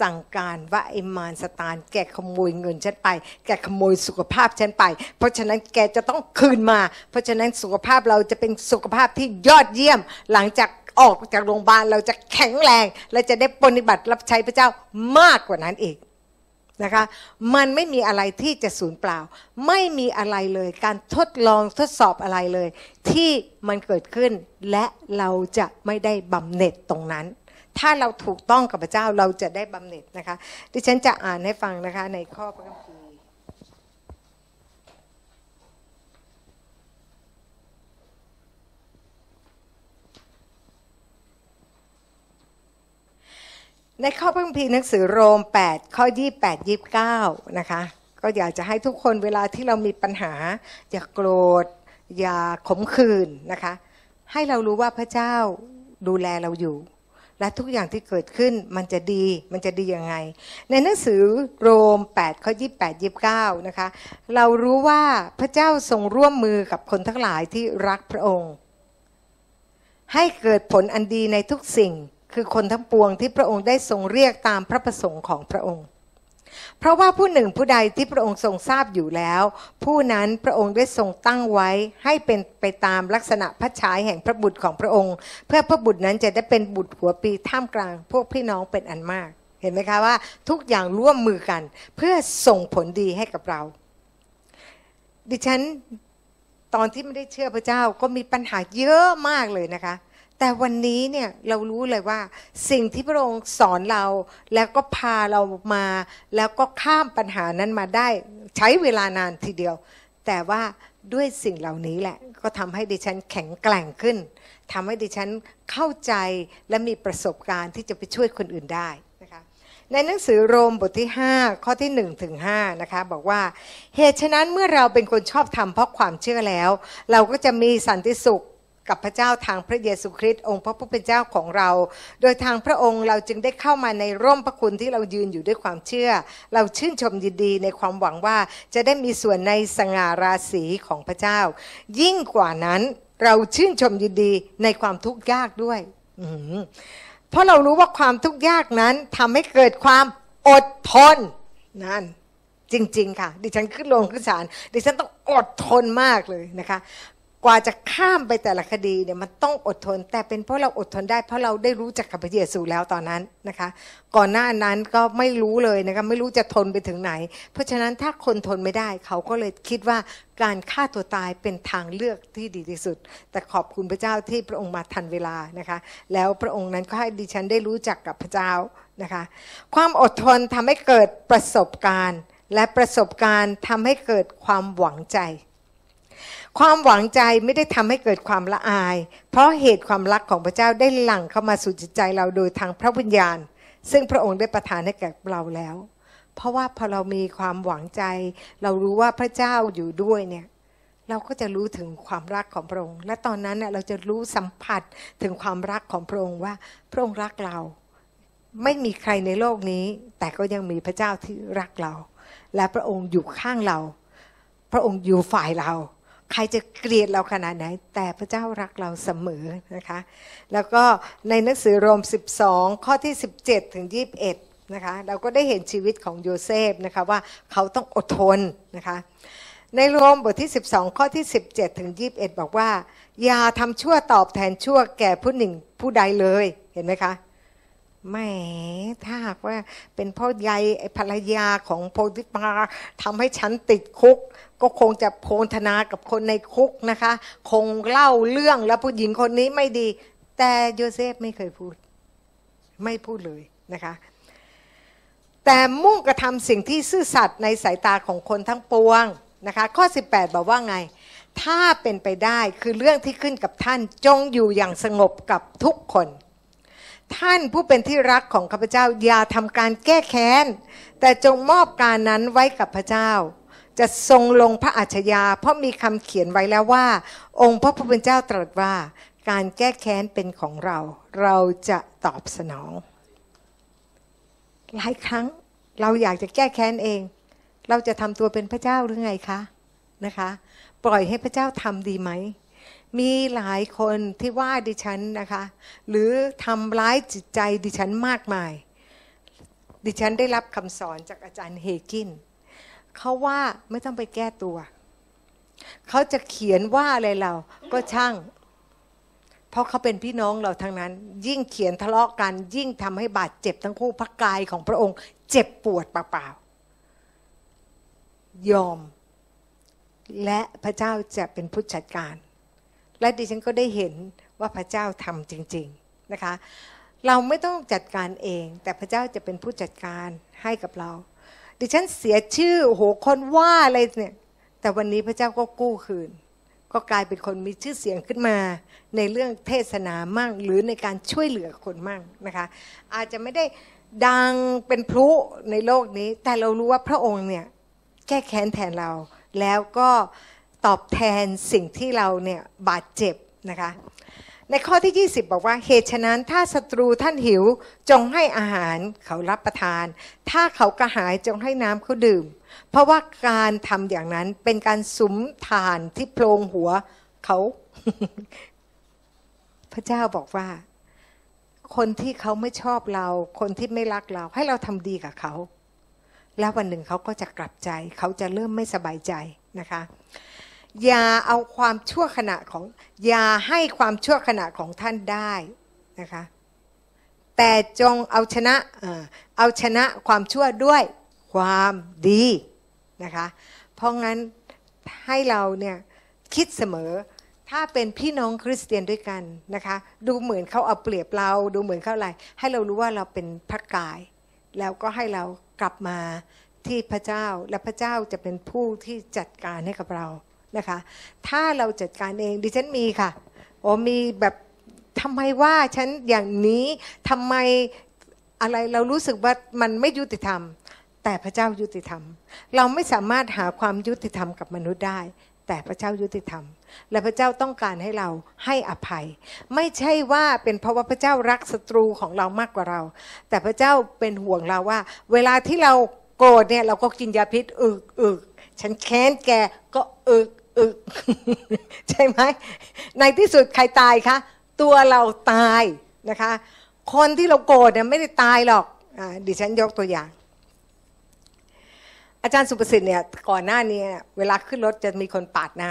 สั่งการว่าไอ้มารสตานแกขโมยเงินฉันไป แกขโมยสุขภาพฉันไป เพราะฉะนั้นแกจะต้องคืนมา เพราะฉะนั้นสุขภาพเราจะเป็นสุขภาพที่ยอดเยี่ยม หลังจากออกจากโรงพยาบาลเราจะแข็งแรง และจะได้ปฏิบัติรับใช้พระเจ้ามากกว่านั้นอีก นะคะมันไม่มีอะไรที่จะสูญเปล่า ไม่มีอะไรเลย การทดลองทดสอบอะไรเลย ที่มันเกิดขึ้น และเราจะไม่ได้บำเหน็จตรงนั้น ถ้าเราถูกต้องกับพระเจ้าเราจะได้บำเหน็จนะคะ ดิฉันจะอ่านให้ฟังนะคะในข้อพระคัมภีร์ ในข้อพระคัมภีร์หนังสือโรม 8 ข้อ 28 29 นะคะ ก็อยากจะให้ทุกคนเวลาที่เรามีปัญหา อย่าโกรธ อย่าขมขื่นนะคะ ให้เรารู้ว่าพระเจ้าดูแลเราอยู่ และทุกอย่างที่เกิดขึ้นมันจะดีมันจะดียังไง ในหนังสือโรม 8 ข้อ 28 29 นะคะ เรารู้ว่าพระเจ้าทรงร่วมมือกับคนทั้งหลายที่รักพระองค์ ให้เกิดผลอันดีในทุกสิ่ง คือคนทั้งปวงที่พระองค์ได้ทรงเรียกตามพระประสงค์ของพระองค์ เพราะว่าผู้หนึ่งผู้ใดที่พระองค์ทรงทราบอยู่แล้ว ผู้นั้นพระองค์ได้ทรงตั้งไว้ให้เป็นไปตามลักษณะพระฉายแห่งพระบุตรของพระองค์ เพื่อพระบุตรนั้นจะได้เป็นบุตรหัวปีท่ามกลาง พวกพี่น้องเป็นอันมากเห็นไหมคะว่าทุกอย่างร่วมมือกัน เพื่อส่งผลดีให้กับเรา ดิฉันตอนที่ไม่ได้เชื่อพระเจ้าก็มีปัญหาเยอะมากเลยนะคะ แต่วันนี้เนี่ยเรารู้เลยว่าสิ่งที่พระองค์สอนเราแล้วก็พาเรามา แล้วก็ข้ามปัญหานั้นมาได้ ใช้เวลานานทีเดียว แต่ว่าด้วยสิ่งเหล่านี้แหละ ก็ทำให้ดิฉันแข็งแกร่งขึ้นทำให้ดิฉันเข้าใจและมีประสบการณ์ที่จะไปช่วยคนอื่นได้นะคะในหนังสือโรมบทที่ 5 ข้อที่1ถึง5นะคะบอกว่าเหตุฉะนั้นเมื่อเราเป็นคนชอบธรรมเพราะความเชื่อแล้ว เราก็จะมีสันติสุข กับพระเจ้าทางพระเยซูคริสต์องค์พระผู้เป็นเจ้าของเรา โดยทางพระองค์เราจึงได้เข้ามาในร่มพระคุณที่เรายืนอยู่ด้วยความเชื่อ เราชื่นชมยินดีในความหวังว่าจะได้มีส่วนในสง่าราศีของพระเจ้า ยิ่งกว่านั้นเราชื่นชมยินดีในความทุกข์ยากด้วยเพราะเรารู้ว่าความทุกข์ยากนั้นทำให้เกิดความอดทนนั่นจริง ๆ ค่ะ ดิฉันขึ้นลงขึ้นศาลดิฉันต้องอดทนมากเลยนะคะ กว่าจะข้ามไปแต่ละคดีเนี่ยมันต้องอดทน แต่เป็นเพราะเราอดทนได้ เพราะเราได้รู้จักกับพระเยซูแล้วตอนนั้นนะคะ ก่อนหน้านั้นก็ไม่รู้เลยนะคะไม่รู้จะทนไปถึงไหน เพราะฉะนั้นถ้าคนทนไม่ได้เขาก็เลยคิดว่าการฆ่าตัวตายเป็นทางเลือกที่ดีที่สุด แต่ขอบคุณพระเจ้าที่พระองค์มาทันเวลานะคะ แล้วพระองค์นั้นก็ให้ดิฉันได้รู้จักกับพระเจ้านะคะ ความอดทนทำให้เกิดประสบการณ์ และประสบการณ์ทำให้เกิดความหวังใจ ความหวังใจไม่ได้ทำให้เกิดความละอาย เพราะเหตุความรักของพระเจ้าได้หลั่งเข้ามาสู่จิตใจเราโดยทางพระวิญญาณ ซึ่งพระองค์ได้ประทานให้แก่เราแล้ว เพราะว่าพอเรามีความหวังใจ เรารู้ว่าพระเจ้าอยู่ด้วยเนี่ยเราก็จะรู้ถึงความรักของพระองค์ และตอนนั้นเนี่ยเราจะรู้สัมผัสถึงความรักของพระองค์ว่าพระองค์รักเรา ไม่มีใครในโลกนี้ แต่ก็ยังมีพระเจ้าที่รักเรา และพระองค์อยู่ข้างเรา พระองค์อยู่ฝ่ายเรา ใครจะเกลียดเราขนาดไหน แต่พระเจ้ารักเราเสมอนะคะ แล้วก็ในหนังสือโรม 12 ข้อที่ 17 ถึง 21 นะคะ เราก็ได้เห็นชีวิตของโยเซฟนะคะว่าเขาต้องอดทนนะคะ ในโรมบทที่ 12 ข้อที่ 17 ถึง 21 บอกว่า อย่าทำชั่วตอบแทนชั่วแก่ผู้หนึ่งผู้ใดเลย เห็นไหมคะ แหมถ้าหากว่าเป็นพ่อใหญ่ภรรยาของโพธิปาทำให้ฉันติดคุก ก็คงจะโพนธนากับคนในคุกนะคะ คงเล่าเรื่องแล้วผู้หญิงคนนี้ไม่ดี แต่โยเซฟไม่เคยพูด ไม่พูดเลยนะคะ แต่มุ่งกระทำสิ่งที่ซื่อสัตย์ในสายตาของคนทั้งปวงนะคะ ข้อ 18 บอกว่าไง ถ้าเป็นไปได้คือเรื่องที่ขึ้นกับท่านจงอยู่อย่างสงบกับทุกคน ท่านผู้เป็นที่รักของข้าพเจ้าอย่าทำการแก้แค้น แต่จงมอบการนั้นไว้กับพระเจ้า จะทรงลงพระอัจฉริยะเพราะมีคำเขียนไว้แล้วว่า องค์พระผู้เป็นเจ้าตรัสว่า การแก้แค้นเป็นของเรา เราจะตอบสนอง หลายครั้งเราอยากจะแก้แค้นเอง เราจะทำตัวเป็นพระเจ้าหรือไงคะนะคะ ปล่อยให้พระเจ้าทำดีไหม มีหลายคนที่ว่าดิฉันนะคะ หรือทำร้ายจิตใจดิฉันมากมาย ดิฉันได้รับคำสอนจากอาจารย์เฮกินเขาว่าไม่ต้องไปแก้ตัว เขาจะเขียนว่าอะไรเราก็ช่าง เพราะเขาเป็นพี่น้องเราทั้งนั้น ยิ่งเขียนทะเลาะกัน ยิ่งทำให้บาดเจ็บทั้งคู่พระกายของพระองค์ เจ็บปวดเปล่าๆยอม และพระเจ้าจะเป็นผู้จัดการ และดิฉันก็ได้เห็นว่าพระเจ้าทำจริง ๆนะคะ เราไม่ต้องจัดการเอง แต่พระเจ้าจะเป็นผู้จัดการให้กับเรา ดิฉันเสียชื่อโอ้โหคนว่าอะไรเนี่ยแต่วันนี้พระเจ้าก็กู้คืน ก็กลายเป็นคนมีชื่อเสียงขึ้นมา ในเรื่องเทศนามั่งหรือในการช่วยเหลือคนมั่งนะคะ อาจจะไม่ได้ดังเป็นพลุในโลกนี้ แต่เรารู้ว่าพระองค์เนี่ยแก้แค้นแทนเราแล้วก็ ตอบแทนสิ่งที่เราเนี่ยบาดเจ็บนะคะในข้อที่ 20 บอกว่าเหตุฉะนั้นถ้าศัตรูท่านหิวจงให้อาหารเขารับประทาน ถ้าเขากระหายจงให้น้ำเขาดื่ม เพราะว่าการทำอย่างนั้นเป็นการสุมทานที่โพลงหัวเขา พระเจ้าบอกว่า คนที่เขาไม่ชอบเรา คนที่ไม่รักเรา ให้เราทำดีกับเขา แล้ววันหนึ่งเขาก็จะกลับใจ เขาจะเริ่มไม่สบายใจนะคะ อย่าเอาความชั่วขณะของอย่าให้ความชั่วขณะของท่านได้นะคะแต่จงเอาชนะเอาชนะความชั่วด้วยความดีนะคะเพราะงั้นให้เราเนี่ยคิดเสมอถ้าเป็นพี่น้องคริสเตียนด้วยกันนะคะดูเหมือนเขาเอาเปรียบเราดูเหมือนเขาอะไร ให้เรารู้ว่าเราเป็นพระกาย แล้วก็ให้เรากลับมาที่พระเจ้าและพระเจ้าจะเป็นผู้ที่จัดการให้กับเรา นะคะ ถ้าเราจัดการเองดิฉันมีค่ะโอ้มีแบบทำไมว่าฉันอย่างนี้ทำไมอะไรเรารู้สึกว่ามันไม่ยุติธรรม แต่พระเจ้ายุติธรรม เราไม่สามารถหาความยุติธรรมกับมนุษย์ได้ แต่พระเจ้ายุติธรรม และพระเจ้าต้องการให้เราให้อภัย ไม่ใช่ว่าเป็นเพราะว่าพระเจ้ารักศัตรูของเรามากกว่าเรา แต่พระเจ้าเป็นห่วงเราว่า เวลาที่เราโกรธเนี่ยเราก็กินยาพิษอึกอึกฉันแค้นแกก็อึก อึกใช่ไหมในที่สุดใครตายคะตัวเราตายนะคะ คนที่เราโกรธเนี่ยไม่ได้ตายหรอกอดิฉันยกตัวอย่าง อาจารย์สุประสิทธิ์เนี่ยก่อนหน้านี้เวลาขึ้นรถจะมีคนปาดหน้า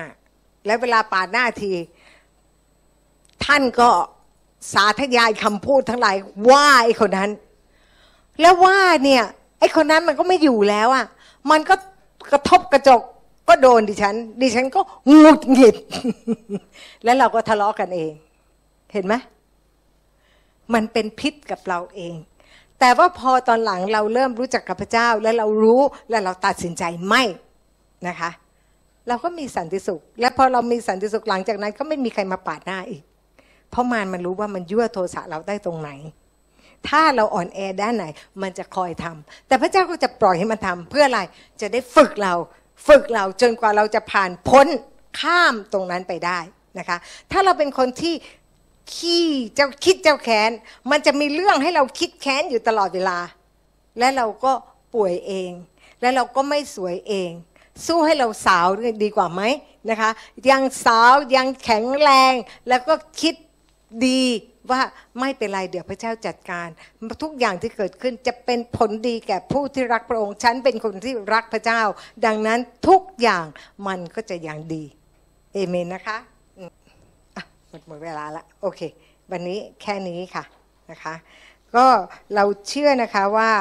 แล้วเวลาปาดหน้าที ท่านก็สาธยายคำพูดทั้งหลายว่าไอ้คนนั้น แล้วว่าเนี่ยไอ้คนนั้นมันก็ไม่อยู่แล้วอะมันก็กระทบกระจก ก็โดนดิฉัน ดิฉันก็หงุดหงิด แล้วเราก็ทะเลาะกันเอง เห็นไหมมันเป็นพิษกับเราเอง แต่ว่าพอตอนหลังเราเริ่มรู้จักกับพระเจ้า แล้วเรารู้และเราตัดสินใจไม่นะคะ เราก็มีสันติสุข และพอเรามีสันติสุขหลังจากนั้น ก็ไม่มีใครมาปาดหน้าอีก เพราะมารมันรู้ว่ามันยั่วโทสะเราได้ตรงไหน ถ้าเราอ่อนแอด้านไหน มันจะคอยทำแต่พระเจ้าก็จะปล่อยให้มันทำเพื่ออะไรจะได้ฝึกเรา ฝึกเราจนกว่าเราจะผ่านพ้นข้ามตรงนั้นไปได้นะคะ ถ้าเราเป็นคนที่ขี้เจ้าคิดเจ้าแค้น มันจะมีเรื่องให้เราคิดแค้นอยู่ตลอดเวลา และเราก็ป่วยเอง และเราก็ไม่สวยเอง สู้ให้เราสาวดีกว่าไหมนะคะ ยังสาวยังแข็งแรงแล้วก็คิดดี ว่าไม่เป็นไรเดี๋ยวพระเจ้าจัดการ ทุกอย่างที่เกิดขึ้นจะเป็นผลดีแก่ผู้ที่รักพระองค์ฉันเป็นคนที่รักพระเจ้า ดังนั้นทุกอย่างมันก็จะอย่างดีเอเมนนะคะะหมดหมดเวลาละโอเค วันนี้แค่นี้ค่ะนะคะ ก็เราเชื่อนะคะว่า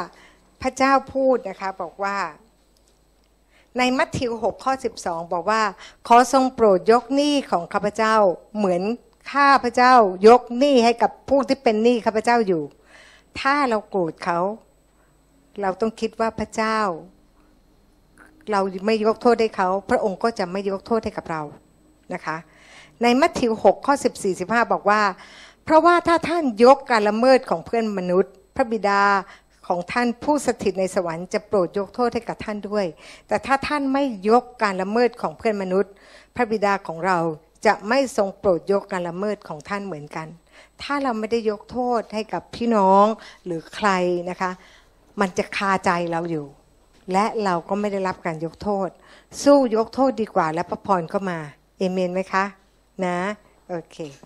พระเจ้าพูดนะคะบอกว่าในมัทธิว6ข้อ 12 บอกว่า ขอทรงโปรดยกหนี้ของข้าพเจ้าเหมือน ข้าพเจ้ายกหนี้ให้กับผู้ที่เป็นหนี้ข้าพเจ้าอยู่ ถ้าเราโกรธเขา เราต้องคิดว่าพระเจ้า เราไม่ยกโทษให้เขา พระองค์ก็จะไม่ยกโทษให้กับเรานะคะ ในมัทธิว6ข้อ14 15 บอกว่า เพราะว่าถ้าท่านยกการละเมิดของเพื่อนมนุษย์ พระบิดาของท่านผู้สถิตในสวรรค์จะโปรดยกโทษให้กับท่านด้วย แต่ถ้าท่านไม่ยกการละเมิดของเพื่อนมนุษย์ พระบิดาของเรา จะไม่ทรงโปรดยกการละเมิดของท่านเหมือนกัน ถ้าเราไม่ได้ยกโทษให้กับพี่น้องหรือใครนะคะ มันจะคาใจเราอยู่ และเราก็ไม่ได้รับการยกโทษ สู้ยกโทษดีกว่าและพระพรก็มา เอเมนไหมคะ นะ โอเค